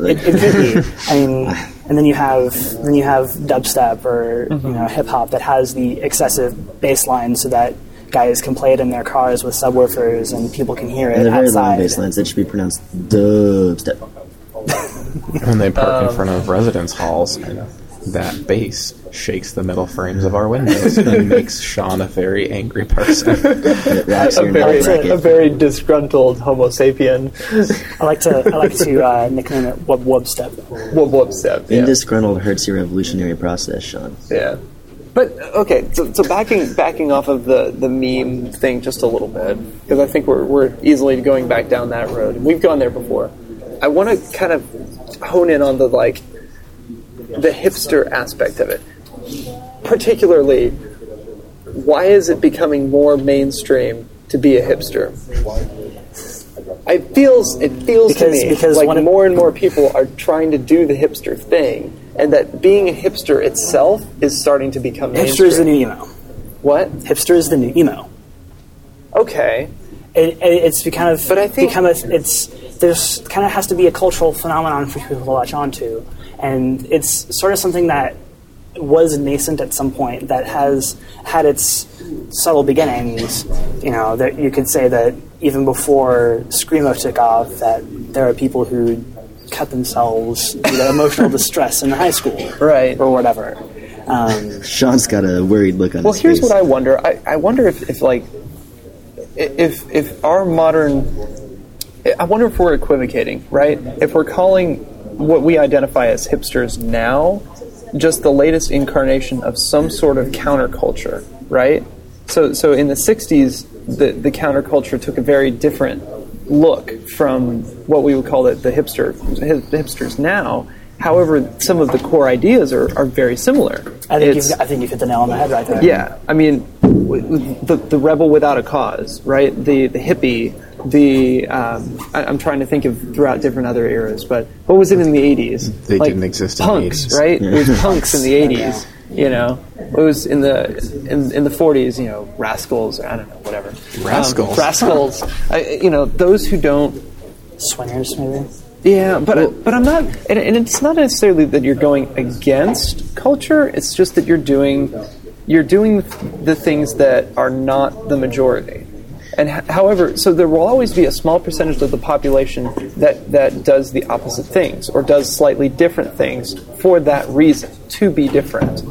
it, it could be. I mean, and then you have then you have dubstep or you know hip hop that has the excessive bass line, so that guys can play it in their cars with subwoofers and people can hear it And they're very long bass lines. It should be pronounced dubstep. when they park in front of residence halls, and that bass shakes the metal frames of our windows and makes Shawn a very angry person. A very, neck a very disgruntled Homo sapien. I like to I like to uh, nickname it Wub Wub Step. Whoop whoop step. Being Yeah. disgruntled hurts your evolutionary process, Shawn. Yeah. But okay, so, so backing backing off of the, the meme thing just a little bit because I think we're we're easily going back down that road. We've gone there before. I want to kind of hone in on the like the hipster aspect of it, particularly why is it becoming more mainstream to be a hipster? It feels it feels to me because like of- more and more people are trying to do the hipster thing, and that being a hipster itself is starting to become Hipster is the new emo. What? Hipster is the new emo. Okay, It, it, it's kind of But I think- become a, it's there's kind of has to be a cultural phenomenon for people to latch onto, and it's sort of something that was nascent at some point that has had its subtle beginnings. You know, that you could say that even before screamo took off, that there are people who cut themselves due to emotional distress in high school, Right. or whatever. Um, Shawn's got a worried look on his own. Well, his here's face. what I wonder. I, I wonder if, if like if if our modern I wonder if we're equivocating, right? If we're calling what we identify as hipsters now just the latest incarnation of some sort of counterculture, right? So so in the 60s the the counterculture took a very different look from what we would call it the hipster hip- hipsters now. However, some of the core ideas are, are very similar. I think It's- you've, I think you've hit the nail on the head right there. yeah, I mean, the the rebel without a cause, right? The the hippie, the um, I, I'm trying to think of throughout different other eras, but what was it in the '80s? They didn't exist in the 80s. right? It was punks in the '80s. You know, it was in the in, in the '40s. You know, rascals. I don't know, whatever. Um, Rascals. rascals. I, you know, those who don't Swingers, maybe. Yeah, but but I'm not, and, and it's not necessarily that you're going against culture. It's just that you're doing you're doing the things that are not the majority. And h- however, so there will always be a small percentage of the population that that does the opposite things or does slightly different things for that reason to be different.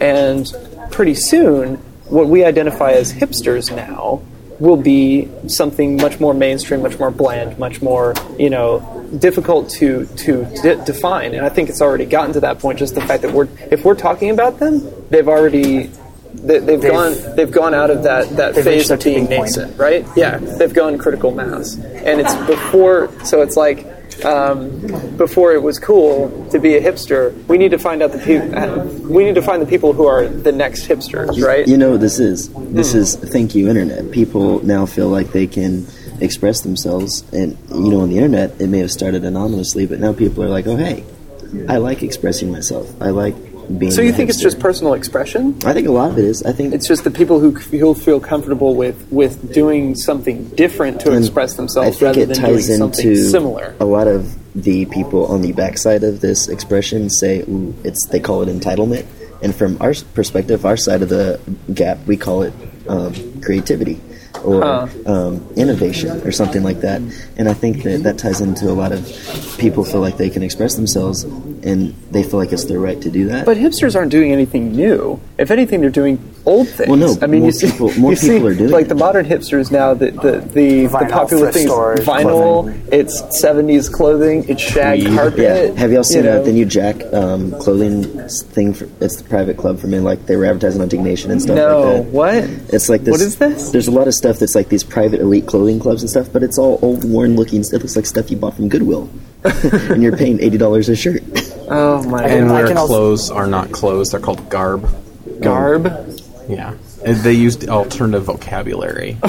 And pretty soon, what we identify as hipsters now will be something much more mainstream, much more bland, much more you know difficult to to de- define. And I think it's already gotten to that point. Just the fact that we're if we're talking about them, they've already they, they've, gone they've gone out of that that phase of being nascent, right? Yeah, they've gone critical mass, and it's before. So it's like. Um, before it was cool to be a hipster, we need to find out the people. We need to find the people who are the next hipsters, right? You know what this is? This is thank you, internet. People now feel like they can express themselves, and you know, on the internet, it may have started anonymously, but now people are like, "Oh, hey, I like expressing myself. I like being." So you think it's just personal expression? I think a lot of it is. I think It's just the people who who feel comfortable with with doing something different to express I themselves think rather it than doing ties something into similar. a lot of the people on the backside of this expression say ooh, it's they call it entitlement, and from our perspective, our side of the gap, we call it um, creativity or Huh. um, innovation or something like that. And I think that that ties into a lot of people feel like they can express themselves, and they feel like it's their right to do that. But hipsters aren't doing anything new. If anything, they're doing old things. Well, no, I mean, more you see, people- more you see, people are doing like it. the modern hipsters now. The the the, the popular thrift things: vinyl. clothing. It's '70s clothing. It's shag Tweed. carpet. Yeah. Have y'all seen you uh, know. the new Jack um, clothing thing? For, it's the private club for men. Like they were advertising on Diggnation and stuff No, like that. what? It's like this. What is this? There's a lot of stuff that's like these private elite clothing clubs and stuff, but it's all old, worn looking. It looks like stuff you bought from Goodwill, and you're paying eighty dollars a shirt. Oh my and god! I where can also- clothes are not clothes, they're called garb. Garb. Yeah. And they used alternative vocabulary.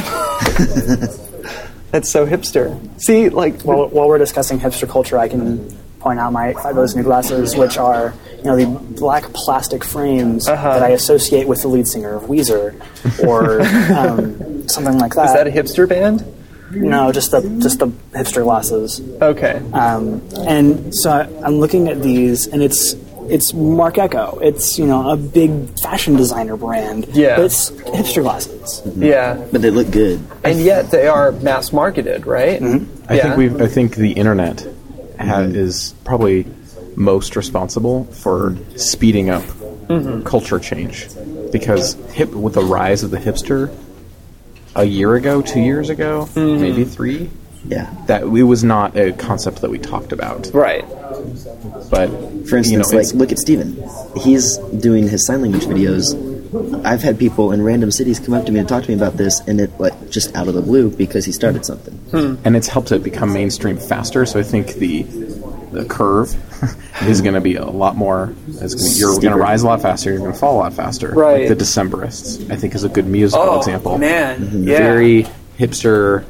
That's so hipster. See, like, While, while we're discussing hipster culture, I can point out my those new glasses, which are you know the black plastic frames Uh-huh. that I associate with the lead singer of Weezer, or um, something like that. is that a hipster band? no, just the just the hipster glasses. Okay. Um, and so I, I'm looking at these, and it's it's Marc Ecko. It's you know a big fashion designer brand. Yeah. But it's hipster glasses. Mm-hmm. Yeah, But they look good. and yet they are mass marketed, right? Mm-hmm. I Yeah. think we I think the internet ha- is probably most responsible for speeding up mm-hmm. culture change because hip with the rise of the hipster a year ago, two years ago, maybe three. Yeah. That it was not a concept that we talked about, Right. but For instance, you know, like look at Stephen. He's doing his sign language videos. I've had people in random cities come up to me and talk to me about this, and it like just out of the blue because he started something. Hmm. and it's helped it become mainstream faster. So I think the the curve is going to be a lot more. Is gonna, you're going to rise a lot faster. You're going to fall a lot faster. Right. Like the Decemberists, I think, is a good musical Oh example. man, mm-hmm. yeah. Very hipster.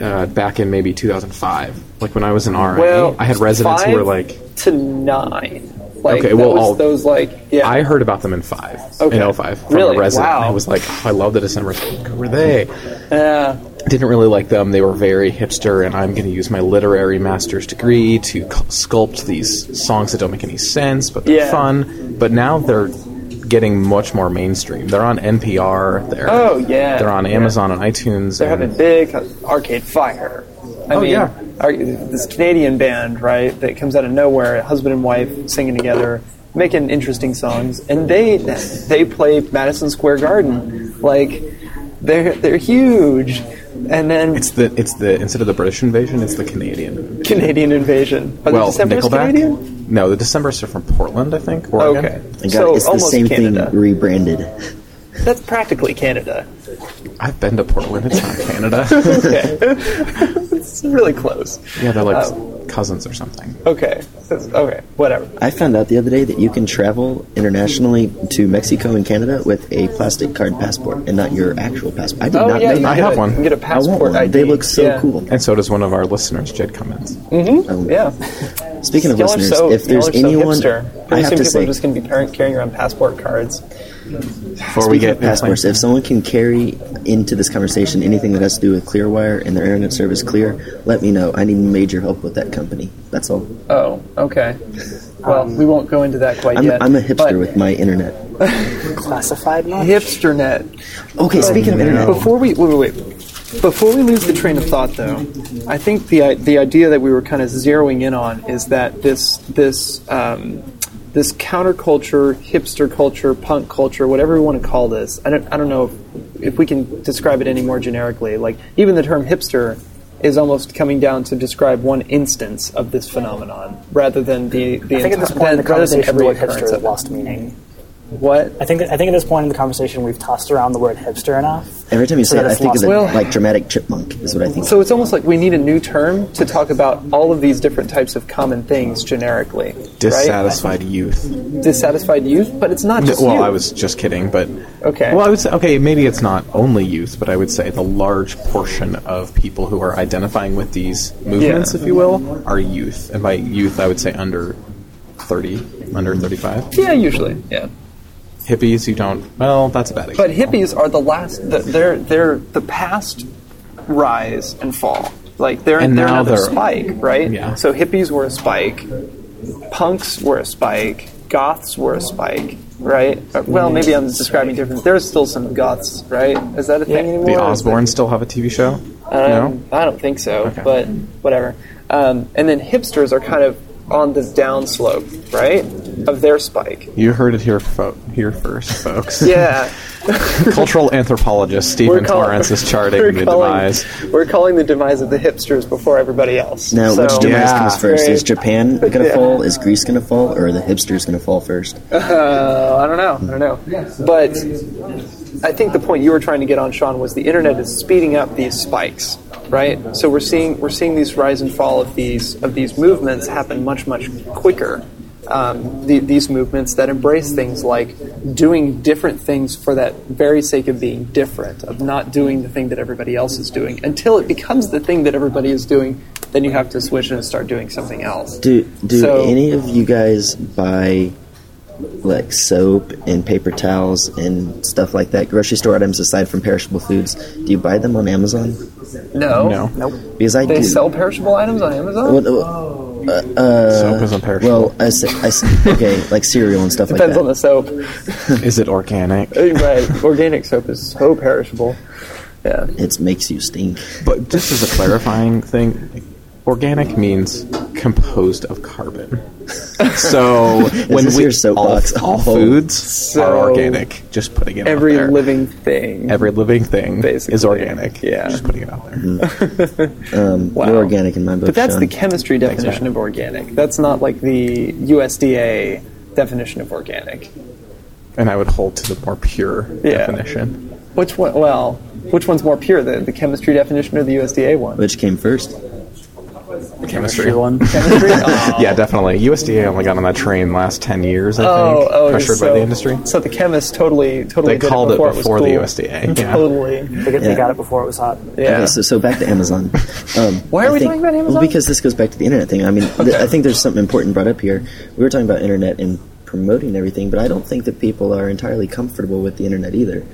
Uh, back in maybe 2005, like when I was in RA, well. I had residents who were like, to nine. Like Okay, well, those, those like yeah. I heard about them in five, Okay. in 05, from Really? a resident. Wow. I was like, oh, I love the December. Who were they? yeah. didn't really like them. They were very hipster, and I'm going to use my literary master's degree to sculpt these songs that don't make any sense, but they're Yeah. fun. But now they're getting much more mainstream. They're on NPR. They're Oh, yeah. They're on Yeah. Amazon and iTunes. They're and having big Arcade Fire. I Oh, mean, yeah. This Canadian band, right, that comes out of nowhere, husband and wife singing together, making interesting songs, and they they play Madison Square Garden, like they're they're huge, and then it's the it's the instead of the British invasion, it's the Canadian. Canadian invasion. Are well, the Decemberists Nickelback. Canadian? No, the Decemberists are from Portland, I think. Oregon. Okay, And so it's the almost same Canada. thing rebranded. That's practically Canada. I've been to Portland. It's not Canada. Okay, it's really close. yeah, they're like Oh. cousins or something. Okay, That's- okay, whatever. I found out the other day that you can travel internationally to Mexico and Canada with a plastic card passport and not your actual passport. I did Oh not yeah, know you that. I get have a, one. You can get a I want passport one. ID. They look so Yeah. cool. And so does one of our listeners, Jed Cummins. Mm-hmm. Oh, Yeah. Speaking of Y'all listeners, so, if there's y'all are so anyone. I Pretty have soon to people say, are just going to be par- carrying around passport cards. Before we get of passports, if someone can carry into this conversation anything that has to do with Clearwire and their internet service Clear, let me know. I need major help with that company. That's all. Oh, okay. Well, we won't go into that quite I'm, yet. I'm a hipster with my internet. Classified much? hipsternet. Okay, speaking of internet, Before we wait, wait, wait. Before we lose the train of thought, though, I think the the idea that we were kind of zeroing in on is that this this um, this counterculture, hipster culture, punk culture, whatever we want to call this. I don't I don't know if, if we can describe it any more generically. Like even the term hipster is almost coming down to describe one instance of this phenomenon rather than the the I think at this point in the conversation, the every hipster has lost meaning. What? I think I think at this point in the conversation, we've tossed around the word hipster enough. every time you so say that it, I think of lost Well- like dramatic chipmunk. Is what I think. So it's almost like we need a new term to talk about all of these different types of common things generically. Right? dissatisfied youth. Dissatisfied youth, but it's not just well, youth. I was just kidding, but Okay. Well, I would say okay, maybe it's not only youth, but I would say the large portion of people who are identifying with these movements, Yeah. if you will, are youth. And by youth, I would say under thirty, under thirty-five. Yeah, usually. Yeah. Hippies, you don't. Well, that's a bad example. But hippies are the last. the- They're they're the past rise and fall. Like they're And they're now another they're- spike, right? Yeah. So hippies were a spike, punks were a spike, goths were a spike, right? Uh, Well, maybe I'm describing different. There's still some goths, right? Is that a thing anymore? the Or is that- Osbournes still have a TV show. Um, no. I don't think so, Okay. but whatever. Um, and then hipsters are kind of on the downslope, right, of their spike. You heard it here, fo- here first, folks. Yeah, Cultural anthropologist Stephen call- Torrance is charting the calling- demise. We're calling the demise of the hipsters before everybody else. now, So- which demise Yeah. comes first? Is Japan going to Yeah. fall? Is Greece going to fall? Or are the hipsters going to fall first? Uh, I don't know. I don't know. But I think the point you were trying to get on, Shawn, was the internet is speeding up these spikes, right? So we're seeing we're seeing these rise and fall of these of these movements happen much much quicker. Um, the, these movements that embrace things like doing different things for that very sake of being different, of not doing the thing that everybody else is doing, until it becomes the thing that everybody is doing. Then you have to switch and start doing something else. Do do So- any of you guys buy like soap and paper towels and stuff like that? Grocery store items aside from perishable foods, do you buy them on Amazon? No, No. Nope. Because I They do. They sell perishable items on Amazon. Well, uh, Soap isn't perishable. Well, I say, I say, okay, like cereal and stuff Depends like that. Depends on the soap. Is it organic? right. Organic soap is so perishable. Yeah. It makes you stink. But just as a clarifying thing, organic means composed of carbon. So when we your soapbox? all, all foods So are organic, just putting it out there. Every living thing. every living thing Basically. is organic. Yeah. just putting it out there. Um, Wow. You're organic in my book. But that's Shawn. the chemistry definition man. of organic. That's not like the USDA definition of organic. And I would hold to the more pure Yeah. definition. Which one? Well, which one's more pure, the, the chemistry definition or the USDA one? Which came first? Chemistry. one. Chemistry. Oh. Yeah, definitely. USDA only got on that train last ten years. I Oh, think, oh, pressured so, by the industry. So the chemists totally, totally They did called it it before, before it the was cool. USDA, yeah. Totally. They, got- they Yeah. got it before it was hot. Yeah. Okay, so, so back to Amazon. Um, Why are I we think- talking about Amazon? Well, because this goes back to the internet thing. I mean, th- I think there's something important brought up here. We were talking about internet and promoting everything, but I don't think that people are entirely comfortable with the internet either.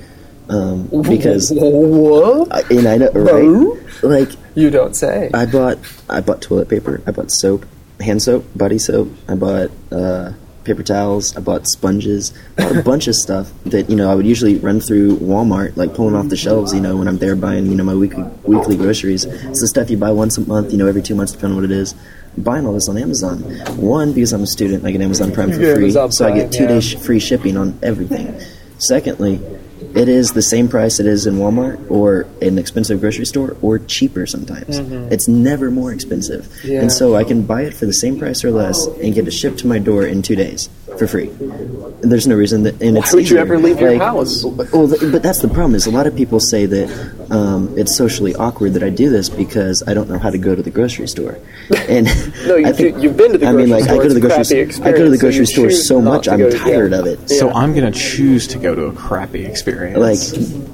Um, because What? I, and I know, right? Like You don't say. I bought I bought toilet paper, I bought soap, hand soap, body soap, I bought uh, paper towels, I bought sponges, I bought a bunch of stuff that you know I would usually run through Walmart, like pulling off the shelves. You know when I'm there buying you know my weekly weekly groceries. It's the stuff you buy once a month, you know every two months, depending on what it is. I'm buying all this on Amazon. One because I'm a student, I get Amazon Prime for free, Amazon so I get two yeah. days free shipping on everything. Secondly, it is the same price it is in Walmart or an expensive grocery store or cheaper sometimes. It's never more expensive. Mm-hmm. Yeah. And so I can buy it for the same price or less and get it shipped to my door in two days for free. And there's no reason that. And Why it's would you ever leave your house? Well, but that's the problem. Is a lot of people say that um, it's socially awkward that I do this because I don't know how to go to the grocery store. And No, you- I think, you've been to the grocery store. I mean, grocery like I go to the grocery. crappy I go to the experience, so grocery store so much. I'm go to- tired yeah. of it. So I'm gonna choose to go to a crappy experience, Like-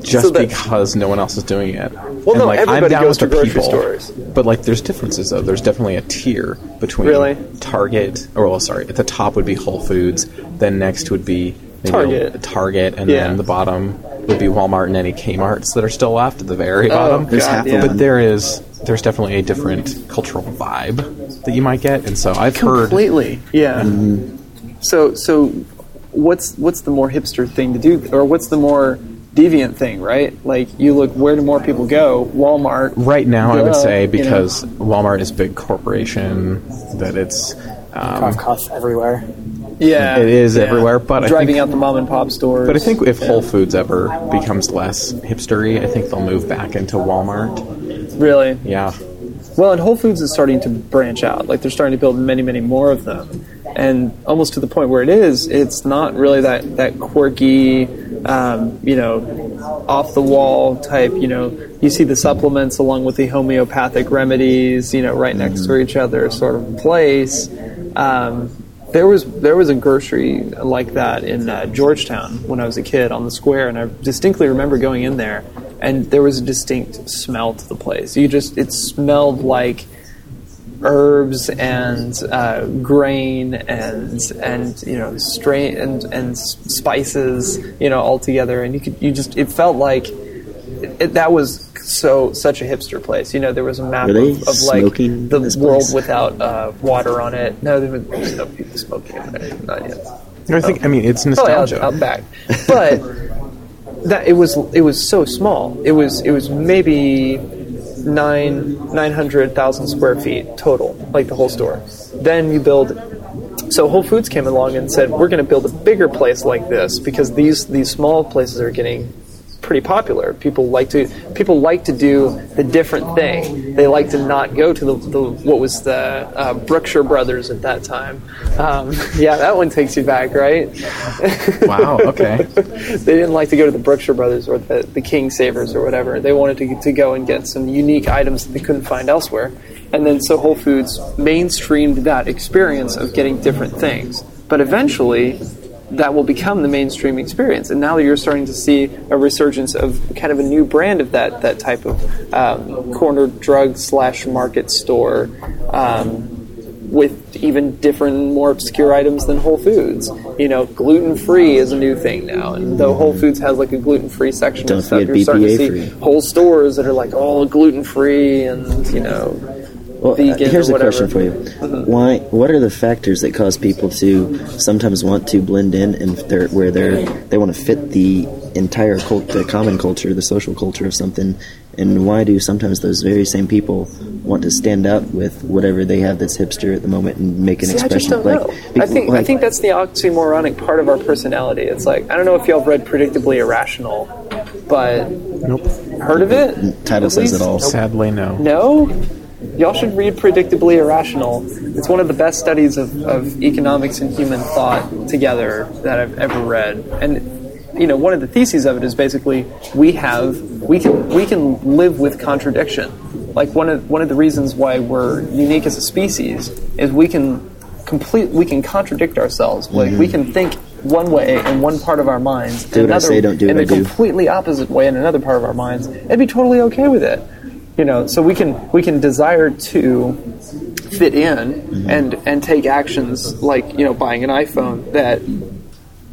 just So that- because no one else is doing it. Well, And, no, like, I'm everybody down goes with to the grocery people, stores. But like, there's differences though. There's definitely a tier between Really? Target, or well, sorry, at the top would be Whole Foods, then next would be maybe Target. a Target, and Yeah. then the bottom would be Walmart and any Kmart's that are still left at the very Oh, bottom. There's God, half of yeah. But there is there's definitely a different cultural vibe that you might get, and so I've heard Completely. Yeah. Mm-hmm. So so what's what's the more hipster thing to do or what's the more deviant thing, right? Like you look where do more people go? Walmart. Right now, I would Duh, say you know. because Walmart is a big corporation that it's um, Cough, cough everywhere. Yeah. It is everywhere, but I driving think- out the mom and pop stores. But I think if Whole Foods ever becomes less hipstery, I think they'll move back into Walmart. really Yeah, Well, and Whole Foods is starting to branch out. Like they're starting to build many, many more of them, and almost to the point where it is, it's not really that that quirky, um, you know, off the wall type. You know, you see the supplements along with the homeopathic remedies, you know, right next to each other, sort of place. Um, there was there was a grocery like that in uh, Georgetown when I was a kid on the square, and I distinctly remember going in there, and there was a distinct smell to the place. You just it smelled like herbs and uh, grain and and you know strain and and spices you know all together, and you could you just it felt like it, that was so such a hipster place. You know, there was a map of, of like the world place? without uh, water on it. No, there was no people smoking in there. Not yet. I think. I mean, it's Probably out, nostalgia. out back, but that it was it was so small. It was it was maybe nine nine hundred thousand square feet total, like the whole store. Then you build. So Whole Foods came along and said, "We're going to build a bigger place like this because these these small places are getting pretty popular. People like to people like to do the different thing. They like to not go to the, the what was the uh, Brookshire Brothers at that time. Um, yeah, that one takes you back, right? wow. Okay. they didn't like to go to the Brookshire Brothers or the, the King Savers or whatever. They wanted to, to go and get some unique items that they couldn't find elsewhere. And then so Whole Foods mainstreamed that experience of getting different things. But eventually, that will become the mainstream experience. And now you're starting to see a resurgence of kind of a new brand of that that type of um, corner drug slash market store. Um, with even different, more obscure items than Whole Foods. You know, gluten free is a new thing now, and though Whole Foods has like a gluten free section Don't and stuff, you're starting to see free. whole stores that are like all gluten free and you know Well, uh, here's or a question for you: Why? What are the factors that cause people to sometimes want to blend in, and they're, where they're they want to fit the entire cult, the common culture, the social culture of something, and why do sometimes those very same people want to stand out with whatever they have that's hipster at the moment and make an See, I expression? just don't like, know. I because- think I think that's the oxymoronic part of our personality. It's like I don't know if y'all read Predictably Irrational, but Nope. heard of it? title says least? it all. Sadly, no. No? Y'all should read Predictably Irrational. It's one of the best studies of, of economics and human thought together that I've ever read. And you know, one of the theses of it is basically we have we can we can live with contradiction. Like one of one of the reasons why we're unique as a species is we can complete we can contradict ourselves. Like we mm-hmm. can think one way in one part of our minds, Do and what I another say, don't do in what the I do. completely opposite way in another part of our minds, and be totally okay with it. You know, so we can we can desire to fit in Mm-hmm. and and take actions like you know buying an iPhone that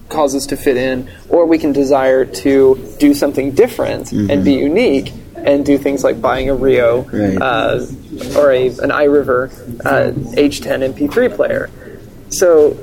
causes us to fit in, or we can desire to do something different and be unique and do things like buying a Rio Mm-hmm. Right. uh, or a an iRiver uh, H10 MP3 player. So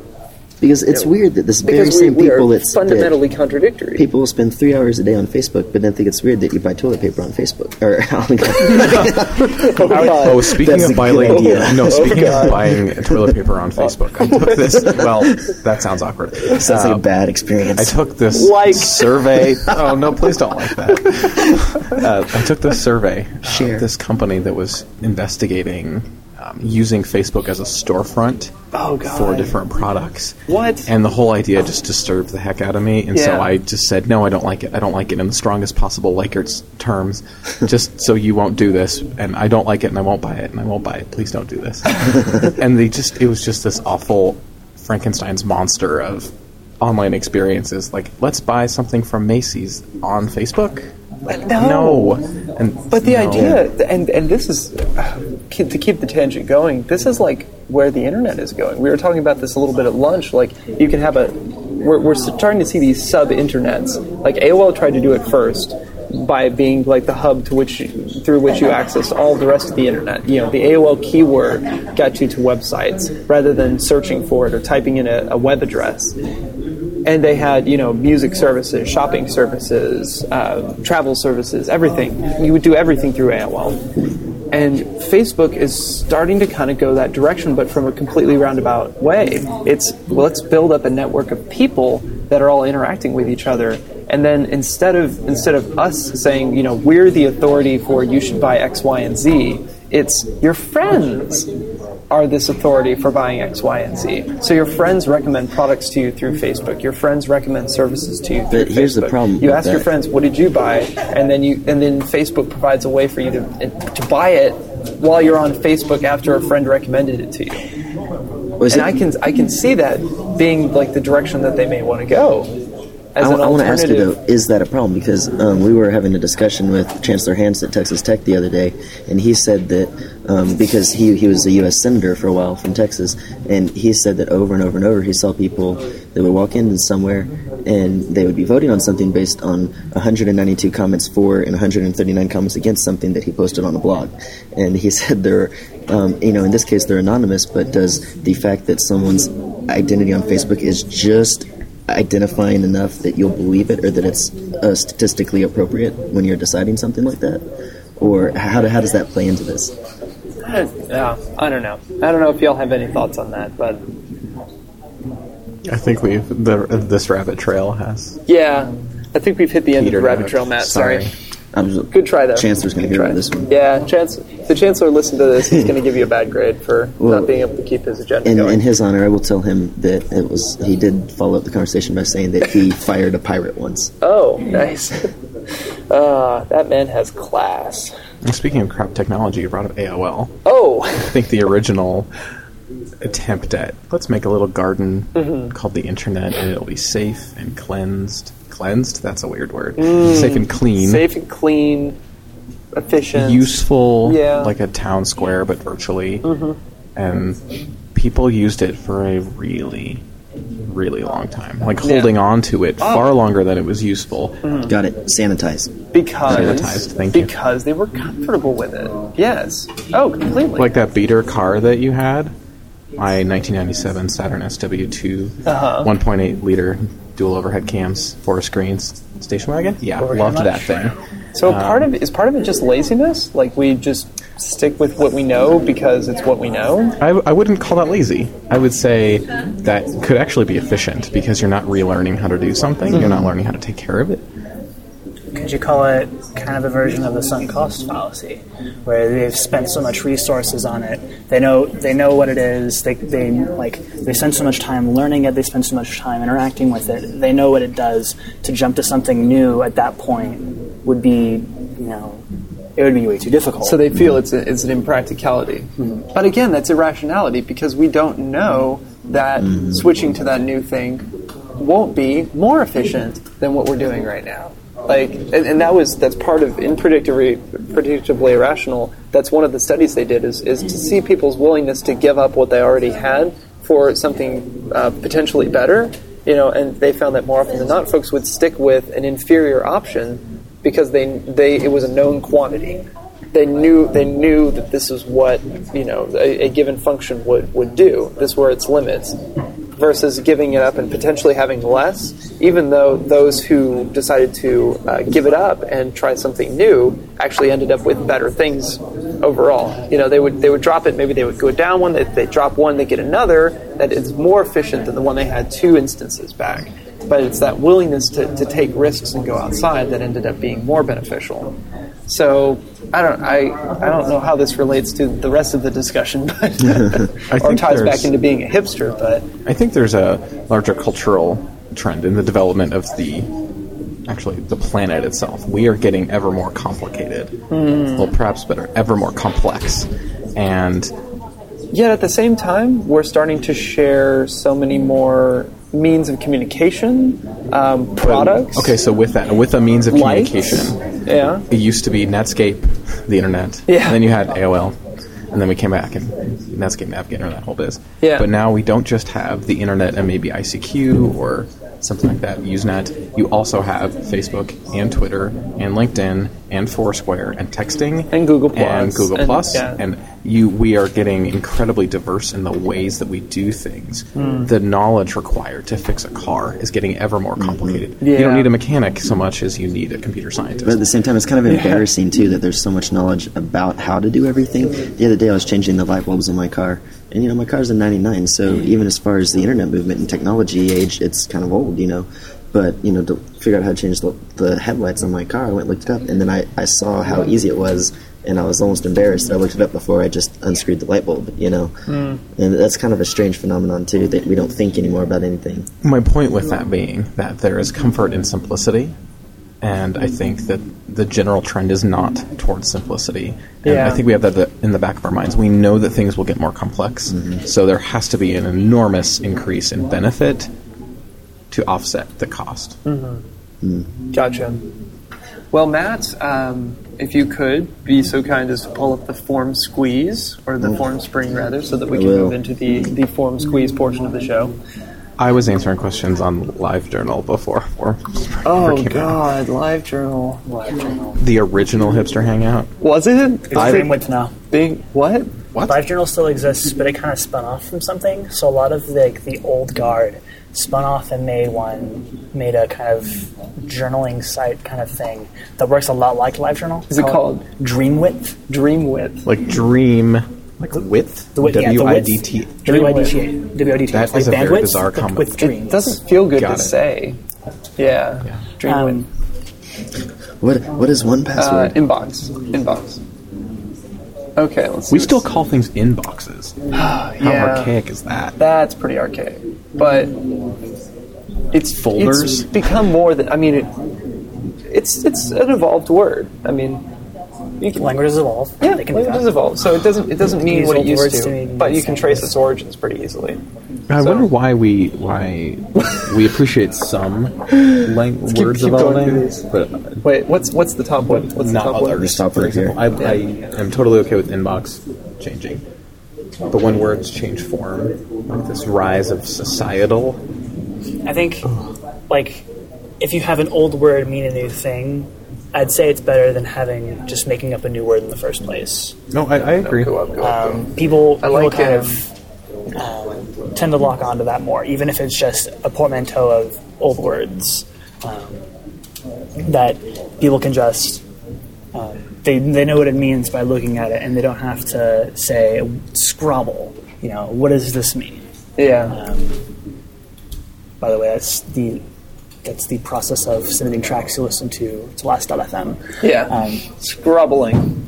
because it's weird that this very because we, same we people are that's that fundamentally contradictory. people will spend three hours a day on Facebook, but then think it's weird that you buy toilet paper on Facebook. Or Oh, speaking That's of buying, idea. no, speaking God. of buying toilet paper on Facebook, I took this. Well, that sounds awkward. sounds like Uh, a bad experience. I took this Like. survey. Oh no, please don't like that. Uh, I took this survey. uh, Share. this company that was investigating um, using Facebook as a storefront Oh, for different products. What? And the whole idea just disturbed the heck out of me, and so I just said, "No, I don't like it. I don't like it in the strongest possible Lakers terms, just so you won't do this." And I don't like it, and I won't buy it, and I won't buy it. Please don't do this. and they just—it was just this awful Frankenstein's monster of online experiences. Like, let's buy something from Macy's on Facebook. Like, no. And But the no. idea, and and this is uh, to keep the tangent going. This is like where the internet is going. We were talking about this a little bit at lunch. Like you can have a, we're we're starting to see these sub internets. Like AOL tried to do it first by being like the hub to which through which you access all the rest of the internet. You know, the AOL keyword got you to websites rather than searching for it or typing in a, a web address and they had you know music services, shopping services, uh, travel services, everything. You would do everything through AOL. And Facebook is starting to kind of go that direction, but from a completely roundabout way. It's well, let's build up a network of people that are all interacting with each other, and then instead of instead of us saying, you know, we're the authority for you should buy X, Y, and Z, it's your friends are this authority for buying X, Y, and Z. So your friends recommend products to you through Facebook. Your friends recommend services to you through But here's the Facebook. problem You ask your friends, "What did you buy?" and then you and then Facebook provides a way for you to to buy it while you're on Facebook after a friend recommended it to you. Was And it- I can I can see that being like the direction that they may want to go. As I, an want to ask you though, is that a problem? Because um, we were having a discussion with Chancellor Hance at Texas Tech the other day, and he said that um, because he he was a U.S. senator for a while from Texas, and he said that over and over and over he saw people that would walk in somewhere and they would be voting on something based on 192 comments for and 139 comments against something that he posted on a blog, and he said there, um, you know, in this case they're anonymous, but does the fact that someone's identity on Facebook is just identifying enough that you'll believe it or that it's uh, statistically appropriate when you're deciding something like that? Or how, do, how does that play into this? yeah, I don't know. I don't know if y'all have any thoughts on that, but I think we've the this rabbit trail has yeah, I think we've hit the end of the rabbit out. trail, Matt. Sorry. I'm just, Good try though. Chancellor's going to hear try. this one. Yeah, chance. If the chancellor listened to this, he's going to give you a bad grade for Well, not being able to keep his agenda In, going. in his honor, I will tell him that it was he did follow up the conversation by saying that he fired a pirate once. oh, nice. uh, that man has class. And Speaking of crap technology, you brought up AOL. Oh, I think the original attempt at let's make a little garden Mm-hmm. called the internet and it'll be safe and cleansed. Cleansed? That's a weird word. Safe and clean. Mm. safe and clean, efficient. Useful, Yeah. like a town square, but virtually. Mm-hmm. And people used it for a really, really long time. Like holding on to it Oh. far longer than it was useful. Got it. Sanitize. because Sanitized, thank you. because they were comfortable with it. Yes. Oh, completely. Like that beater car that you had, my 1997 Saturn SW2, Uh-huh. 1.8 liter dual overhead cams, four screens, station wagon. Yeah, Over loved how that much? thing. So um, part of is part of it just laziness? Like we just stick with what we know because it's what we know. I, I wouldn't call that lazy. I would say that could actually be efficient because you're not relearning how to do something. You're not mm-hmm. learning how to take care of it. Could you call it kind of a version of the sunk cost fallacy, where they've spent so much resources on it, they know they know what it is, they, they like they spend so much time learning it, they spend so much time interacting with it, they know what it does. To jump to something new at that point would be, you know, it would be way too difficult. So they feel it's a, it's an impracticality. Mm-hmm. But again, that's irrationality because we don't know that mm-hmm. switching to that new thing won't be more efficient than what we're doing right now. Like, and, and that was that's part of in predictably, predictably irrational. That's one of the studies they did is is to see people's willingness to give up what they already had for something uh, potentially better. You know, and they found that more often than not, folks would stick with an inferior option because they they it was a known quantity. They knew they knew that this is what you know a, a given function would would do. This were its limits. Versus giving it up and potentially having less, even though those who decided to uh, give it up and try something new actually ended up with better things overall. You know, they would they would drop it. Maybe they would go down one. They, they drop one, they get another that is more efficient than the one they had two instances back but it's that willingness to, to take risks and go outside that ended up being more beneficial. So I don't I, I don't know how this relates to the rest of the discussion, but or ties back into being a hipster. But I think there's a larger cultural trend in the development of the actually the planet itself. We are getting ever more complicated. Hmm. Well, perhaps better, ever more complex. And yet at the same time, we're starting to share so many more means of communication, um, products. okay, so with that, with a means of Lights. communication, Yeah. it used to be Netscape, the internet. Yeah. And then you had AOL. And then we came back and Netscape Navigator, that whole biz. Yeah. But now we don't just have the internet and maybe ICQ or something like that, Usenet. You also have Facebook and Twitter and LinkedIn and Foursquare and texting And Google and Google and- Plus yeah. and you we are getting incredibly diverse in the ways that we do things. Hmm. The knowledge required to fix a car is getting ever more complicated. You Yeah. don't need a mechanic so much as you need a computer scientist. But at the same time, it's kind of embarrassing too that there's so much knowledge about how to do everything. The other day, I was changing the light bulbs in my car, and you know, my car's a '99, so even as far as the internet movement and technology age, it's kind of old, you know. But you know, to figure out how to change the, the headlights on my car, I went and looked it up, and then I, I saw how easy it was, and I was almost embarrassed that I looked it up before I just unscrewed the light bulb, you know. Hmm. And that's kind of a strange phenomenon too that we don't think anymore about anything. My point with that being that there is comfort in simplicity, and I think that the general trend is not towards simplicity. And Yeah. I think we have that in the back of our minds. We know that things will get more complex, mm-hmm. so there has to be an enormous increase in benefit to offset the cost. Mm-hmm. Mm. Gotcha. Well, Matt, um, if you could be so kind as to pull up the form squeeze, or the mm. Formspring rather, so that we can move into the, the form squeeze portion of the show. I was answering questions on LiveJournal before. Or Oh, came out. God, live journal. Live journal. The original hipster hangout. Was it? Extreme width now. Big, what? What? LiveJournal still exists, but it kind of spun off from something. So a lot of like, the old guard spun off and made one, made a kind of journaling site kind of thing that works a lot like LiveJournal. Is it called? Dream Width? Dream width. Like dream, like width. The width, yeah, the W I width. D T. W-I-D-T-A. W-I-D-T-A. That like is a very bandwidth, bizarre combo. With It doesn't feel good Got to it. say. Yeah. Yeah. Dream Um. What what is one Uh, password? inbox. Inbox. Okay, let's see We still call things inboxes. How Yeah. archaic is that? That's pretty archaic. But it's Folders? It's become more than I mean it. It's it's an evolved word. I mean, you can, Languages evolve. yeah, they can do language that. has evolved, so it doesn't it doesn't mean what it used to, to but you can trace its origins pretty easily. I So- wonder why we why we appreciate some lang- keep- words keep going evolving, but Wait, what's what's the top one? What's not the top one? others. Stop For example, I, I am totally okay with inbox changing, but when words change form, like this rise of societal I think, like, if you have an old word mean a new thing, I'd say it's better than having just making up a new word in the first place. No, I, I agree. Go up, go up, go up. Um, people, people like, kind um, of um, tend to lock onto that more, even if it's just a portmanteau of old words um, that people can just um, they they know what it means by looking at it, and they don't have to say scrobble. You know, what does this mean? Yeah. Um, by the way, that's the that's the process of submitting tracks you listen to to Last.fm. Yeah. Um, Scrobbling.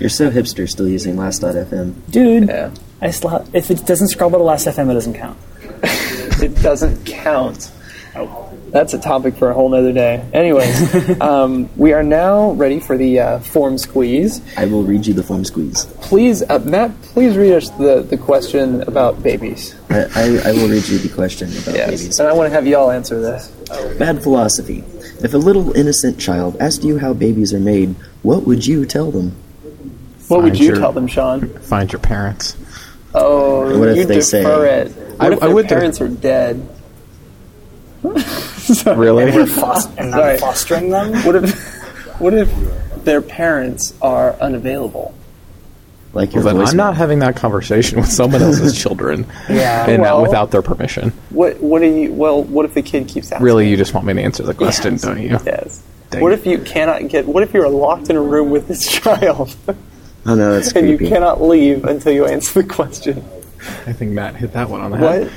You're so hipster still using Last.fm. dude, Yeah. I still ha- if it doesn't scrobble to Last.fm, it doesn't count. It doesn't count. Oh. That's a topic for a whole nother day. Anyways, um, we are now ready for the uh, form squeeze. I will read you the form squeeze. Please, uh, Matt, please read us the, the question about babies. I, I, I will read you the question about Yes. babies. And I want to have y'all answer this. Bad philosophy. If a little innocent child asked you how babies are made, what would you tell them? What would you your- tell them, Shawn? Find your parents. Oh, What if you they say- defer it. What I- if I their would de- parents are dead? Really? We're fos- and not Sorry. fostering them. What if, what if their parents are unavailable? Like your Well, then voice. I'm not having that conversation with someone else's children, Yeah. and uh, Well- without their permission. What What do you? Well, what if the kid keeps asking? Really, you just want me to answer the question, Yes. don't you? Yes. Dang What if you cannot get? What if you're locked in a room with this child Oh no, that's and you cannot leave until you answer the question? I think Matt hit that one on the What?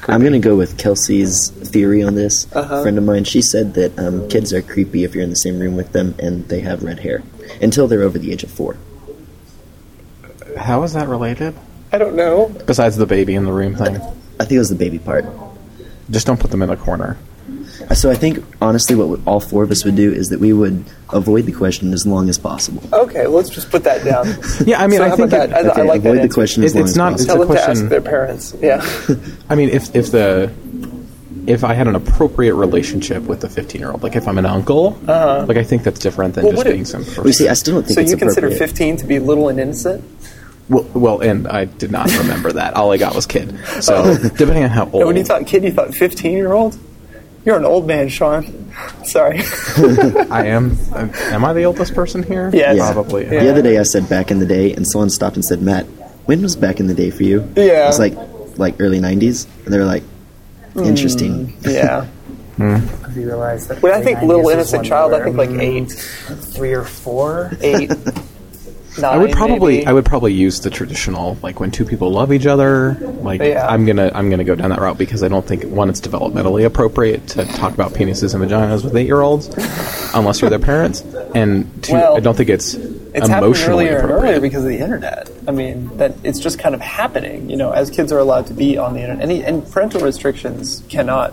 Head. I'm going to go with Kelsey's theory on this. Uh-huh. A friend of mine, she said that um, kids are creepy if you're in the same room with them and they have red hair until they're over the age of four. How is that related? I don't know. Besides the baby in the room thing, I think it was the baby part. just don't put them in a corner. Uh, so I think honestly, what all four of us would do is that we would avoid the question as long as possible. Okay, let's just put that down. Yeah, I mean, So I how think about it- that? I, I like avoid that the answer. question as It- long it's as not- possible. It's a them to question- ask their parents. Yeah. I mean, if if the if I had an appropriate relationship with the 15 year old, like if I'm an uncle, uh-huh. like I think that's different than Well, just what if- being some. Well, see, I still don't think so it's you consider 15 to be little and innocent? well, well, and I did not remember that. All I got was kid. So oh. depending on how old. And when you thought kid, you thought 15 year old? You're an old man, Shawn. Sorry. I am. Am I the oldest person here? Yes. Yeah. Probably. The other day I said back in the day, and someone stopped and said, "Matt, when was back in the day for you?" Yeah. it was like like early '90s, and they were like, "Interesting." yeah. Have you realized that? When I think little innocent child, I think like mm, eight, three or four. eight, nine. I would probably maybe. I would probably use the traditional like when two people love each other like Yeah. I'm gonna I'm gonna go down that route because I don't think one it's developmentally appropriate to talk about penises and vaginas with eight year olds unless you're their parents and two Well, I don't think it's, It's emotionally earlier appropriate. earlier because of the internet. I mean, that it's just kind of happening. You know, as kids are allowed to be on the internet, and, and parental restrictions cannot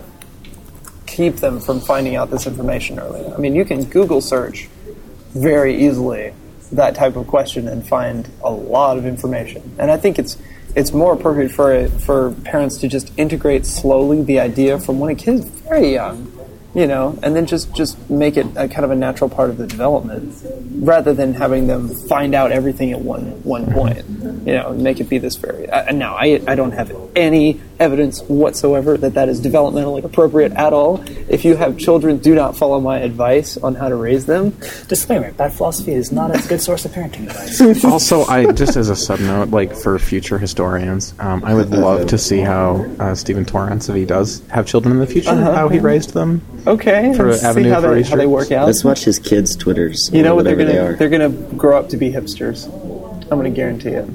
keep them from finding out this information earlier. I mean, you can Google search very easily that type of question and find a lot of information. And I think it's it's more appropriate for for parents to just integrate slowly the idea from when a kid is very young, you know, and then just just make it a kind of a natural part of the development, rather than having them find out everything at one one point. You know, make it be this very. Uh, now, I I don't have any evidence whatsoever that that is developmentally appropriate at all. If you have children, do not follow my advice on how to raise them. Disclaimer: Bad philosophy is not a good source of parenting advice. also, I just as a sub note, like for future historians, um, I would love to see how uh, Stephen Torrance, if he does have children in the future, how he raised them. Okay, For let's see how for they, how they work out. Let's watch his kids' twitters. You know or what they're gonna they are. they're gonna grow up to be hipsters. I'm gonna guarantee it.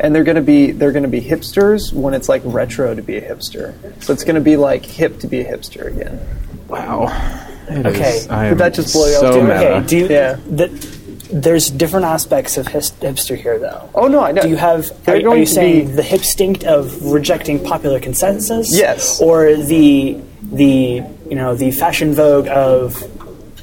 And they're gonna be they're gonna be hipsters when it's like retro to be a hipster. So it's gonna be like hip to be a hipster again. Wow. It Okay. is- Did that just blow you up so too? meta. okay, do you? Yeah. The, there's different aspects of his, hipster here, though. Oh no, I know. Do you have? Are, They're you saying be- the hipstinct of rejecting popular consensus? Yes. Or the the you know the fashion vogue of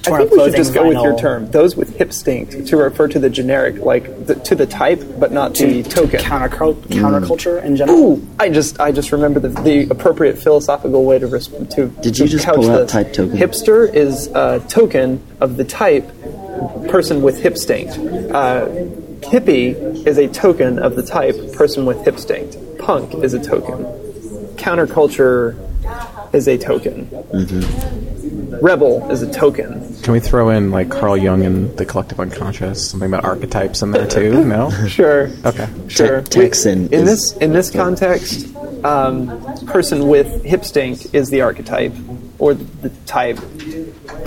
I think up we should just go with your vinyl, term. Those with hipstinct to refer to the generic, like the, to the type, but not to the token. countercul- counterculture in general. Ooh, I just I just remember the, the appropriate philosophical way to res- to. Did to you just couch pull out this. type token? Hipster is a token of the type person with hipstinct. Uh, hippie is a token of the type person with hipstinct. Punk is a token. Counterculture. Is a token. Rebel is a token. Can we throw in like Carl Jung and the collective unconscious, something about archetypes in there too? No. Sure. Okay. Sure. Te- Texan in is- this in this context, um, person with hipstinct is the archetype or the type.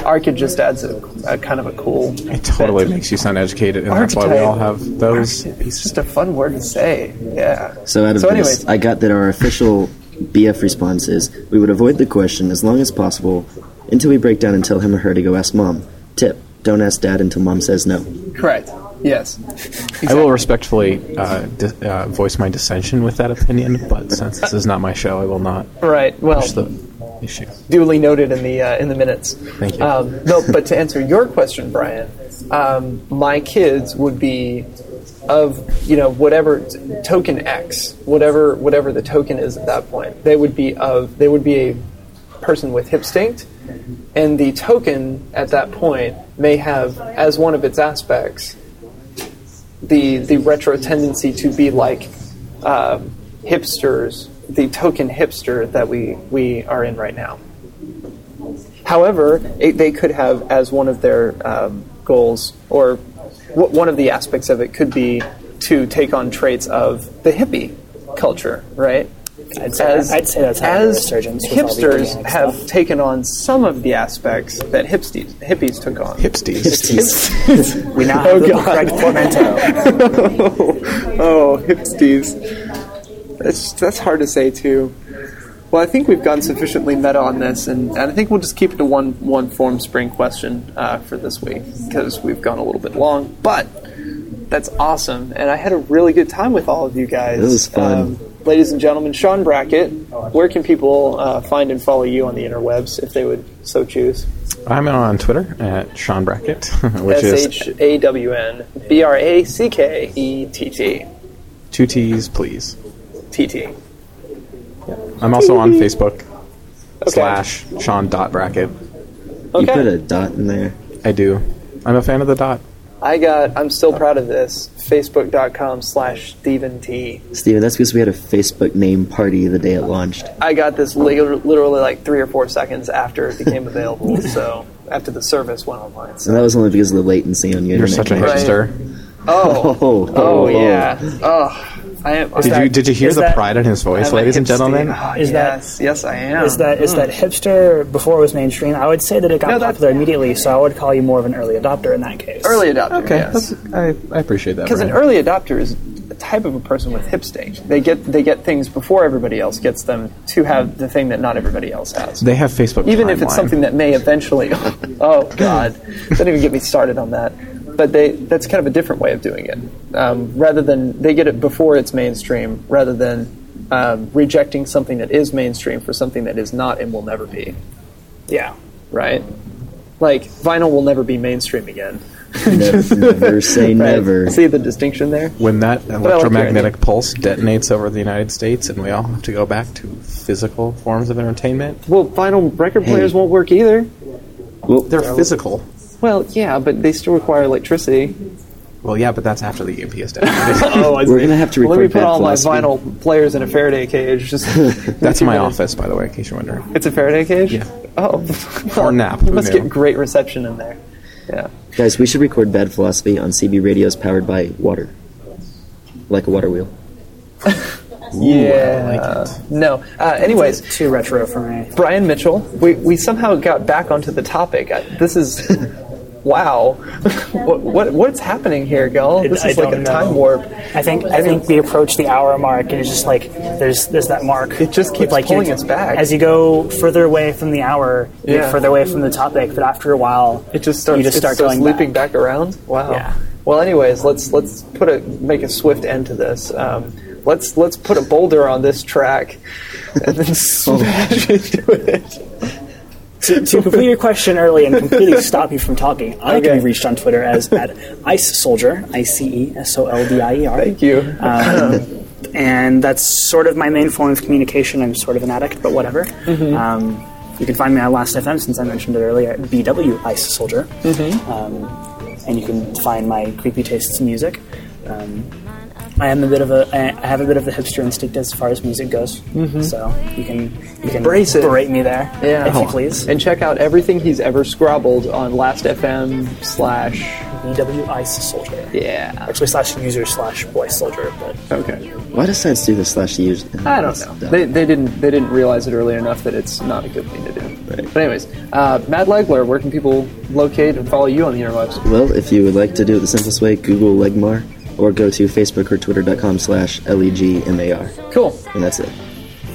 Arched just adds a, a kind of a cool. It totally makes you sound educated, and that's why we all have those It's just a fun word to say. Yeah. So out of So this. I got that our official BF response is we would avoid the question as long as possible until we break down and tell him or her to go ask mom. Tip: Don't ask dad until mom says no. Correct. Yes. I will respectfully uh, di- uh, voice my dissension with that opinion, but since this is not my show, I will not Right. Well, push the issue. duly noted in the uh, in the minutes. Thank you. Um, no, but to answer your question, Bryan, um, my kids would be of you know whatever token X, whatever whatever the token is at that point. They would be of they would be a person with hipstinct, and the token at that point may have as one of its aspects the the retro tendency to be like uh, hipsters, the token hipster that we we are in right now. However, it, they could have as one of their um, goals, or w- one of the aspects of it could be to take on traits of the hippie culture, right? I'd say, I'd say that's having a as resurgence. with the hipsters have stuff. taken on some of the aspects that hipsties, hippies took on. Hipsties. We now Oh, have the God. correct portmanteau. oh, hipsties. That's that's hard to say too. Well, I think we've gone sufficiently meta on this, and, and I think we'll just keep it to one one Formspring question uh, for this week because we've gone a little bit long. But that's awesome, and I had a really good time with all of you guys. It was fun. Um, ladies and gentlemen, Shawn Brackett, where can people uh, find and follow you on the interwebs if they would so choose? I'm on Twitter at Shawn Brackett, which S is H A W N B R A C K E T T two T's, please. T T. I'm also on Facebook slash Shawn dot Brackett. You put a dot in there. I do. I'm a fan of the dot. I got. I'm still proud of this. Facebook.com slash Stephen T. Stephen, that's because we had a Facebook name party the day it launched. I got this literally like three or four seconds after it became available. so after the service went online. And that was only because of the latency on your You're internet. such a connection. Right. hipster. Oh. Oh, oh, Oh, oh yeah. Oh, I am. Did that- you did you hear the that- pride in his voice, ladies and gentlemen? Oh, Is that- yes, yes, I am. Is that is that mm. hipster before it was mainstream? I would say that it got No, popular immediately, so I would call you more of an early adopter in that case. early adopter? Okay, yes. I, I appreciate that. Because an early adopter is a type of a person with hipstinct. They get they get things before everybody else gets them to have the thing that not everybody else has. they have Facebook, even if it's something that may eventually oh god don't even get me started on that but they that's kind of a different way of doing it um, rather than they get it before it's mainstream rather than um, rejecting something that is mainstream for something that is not and will never be Yeah. right like vinyl will never be mainstream again never, never say right? never. see the distinction there when that your electromagnetic pulse detonates over the United States, and we all have to go back to physical forms of entertainment. well vinyl record Hey. players won't work either Well, They're physical. Well yeah but they still require electricity Well, yeah, but that's after the EMP is detonated. oh I We're gonna have to well, let me record put Bad all my Philosophy. vinyl players in a Faraday cage just that's my office, by the way, in case you're wondering. It's a Faraday cage? Yeah. Oh. Or nap, You must knew? get great reception in there. Yeah. guys, we should record Bad Philosophy on CB radios powered by water, like a water wheel. yeah. no. Uh, anyways, Too retro for me. Bryan Mitchell, we, we somehow got back onto the topic. I, this is. wow. what, what What's happening here, Gull? This is like a know. time warp. I think I think we approach the hour mark, and it's just like there's there's that mark. It just keeps like pulling us back. As you go further away from the hour, Yeah. further away from the topic. But after a while, It just starts, you just start going looping back. back. around. Wow. Yeah. Well, anyways, let's let's put a make a swift end to this. Um, let's let's put a boulder on this track and then smash into it. To, to complete your question early and completely stop you from talking, I Okay. can be reached on Twitter as at Ice Soldier, I C E S O L D I E R. Thank you. Um, and that's sort of my main form of communication. I'm sort of an addict, but whatever. Um, you can find me at Last.fm, since I mentioned it earlier, at BW Ice Soldier. Um, and you can find my creepy tastes music. Um, I am a bit of a I have a bit of the hipster instinct as far as music goes. So you can you can Embrace it. berate me there, Yeah. if you please. And check out everything he's ever scrobbled on Last.fm slash. VW Ice Soldier. Yeah. Actually, slash user slash voice soldier, but Okay. Why does science do this slash user? I don't know. They, they didn't they didn't realize it early enough that it's not a good thing to do. Right. But anyways, uh, Matt Legler, where can people locate and follow you on the interwebs? Well, if you would like to do it the simplest way, Google Legmar or go to Facebook or Twitter.com slash L-E-G-M-A-R. Cool. And that's it.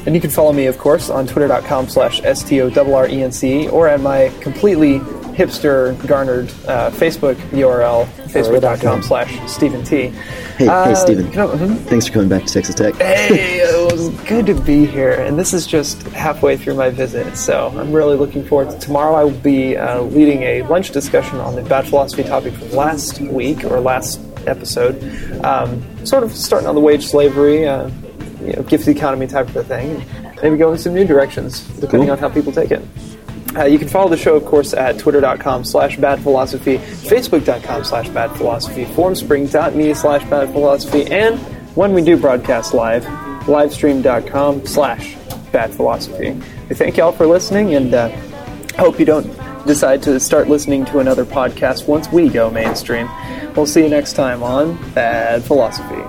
And you can follow me, of course, on twitter.com slash S-T-O-R-R-E-N-C or at my completely hipster garnered uh, Facebook URL, facebook.com slash Stephen T. Hey, Uh, hey, Stephen. you know, mhm. Thanks for coming back to Texas Tech. Hey, it was good to be here, and this is just halfway through my visit, so I'm really looking forward to tomorrow. I will be uh, leading a lunch discussion on the bad philosophy topic from last week or last episode, um, sort of starting on the wage slavery, uh, you know, gift economy type of a thing. Maybe go in some new directions depending Cool. on how people take it. Uh, you can follow the show, of course, at twitter.com slash badphilosophy, facebook.com slash badphilosophy, formspring.me slash badphilosophy, and when we do broadcast live, livestream.com slash badphilosophy. We thank you all for listening, and uh, hope you don't decide to start listening to another podcast once we go mainstream. We'll see you next time on Bad Philosophy.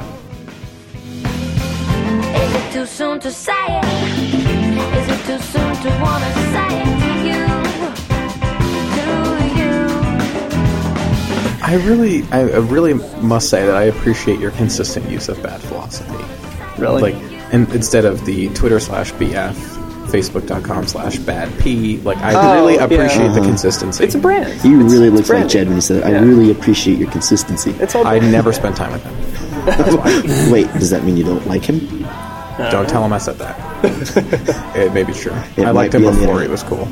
Is it too soon to say it? Is it too soon to wanna say it to you? To you? I really, I I really must say that I appreciate your consistent use of bad philosophy. Really? Like, and instead of the Twitter slash BF, Facebook.com slash bad P, like, I Oh, really yeah. appreciate the uh-huh. consistency. It's a brand. You It's- really it's looked like branding. Jed when you said that. I Yeah. really appreciate your consistency. It's all I never spent time with him. Wait, does that mean you don't like him? Don't tell him I said that. it may be true. It I liked him be before he was cool.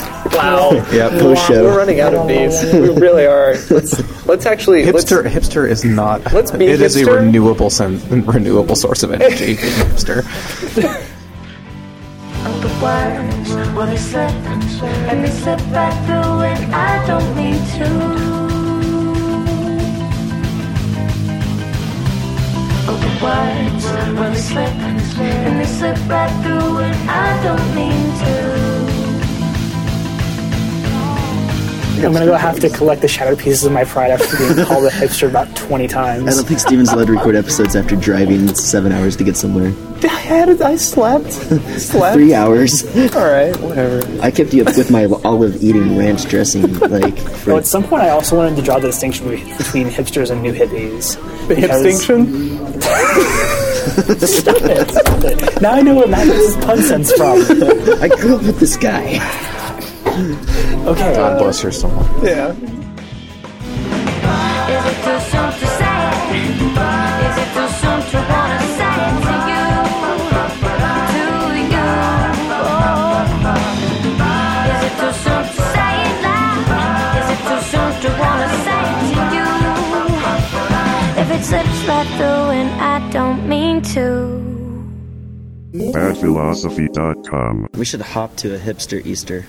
Wow. Yep. Post show. We're running out of these. We really are. Let's let's actually Hipster, Let's, hipster is not. Let's be hipster. It is a renewable sen- renewable source of energy. hipster. The words when they slip and they slip back through and I don't mean to. Of the words when they slip and they slip back through and I don't mean to. I'm gonna go have to collect the shattered pieces of my pride after being called a hipster about 20 times. I don't think Stephen's allowed to record episodes after driving seven hours to get somewhere. I had it. I slept. slept. Three hours. All right. Whatever. I kept you up with my olive eating ranch dressing. Like, for, Well, at some point, I also wanted to draw the distinction between hipsters and new hippies. The Because- distinction. Stop it, stop it. Now I know where Matt gets his pun sense from. I grew up with this guy. Okay. God bless your soul. Yeah. Is it too soon to say it? Is it too soon to wanna say it to you? To you? Is it too soon to say it now? Is it too soon to wanna say it to you? If it slips right through and I don't mean to. badphilosophy.com. We should hop to a hipster Easter.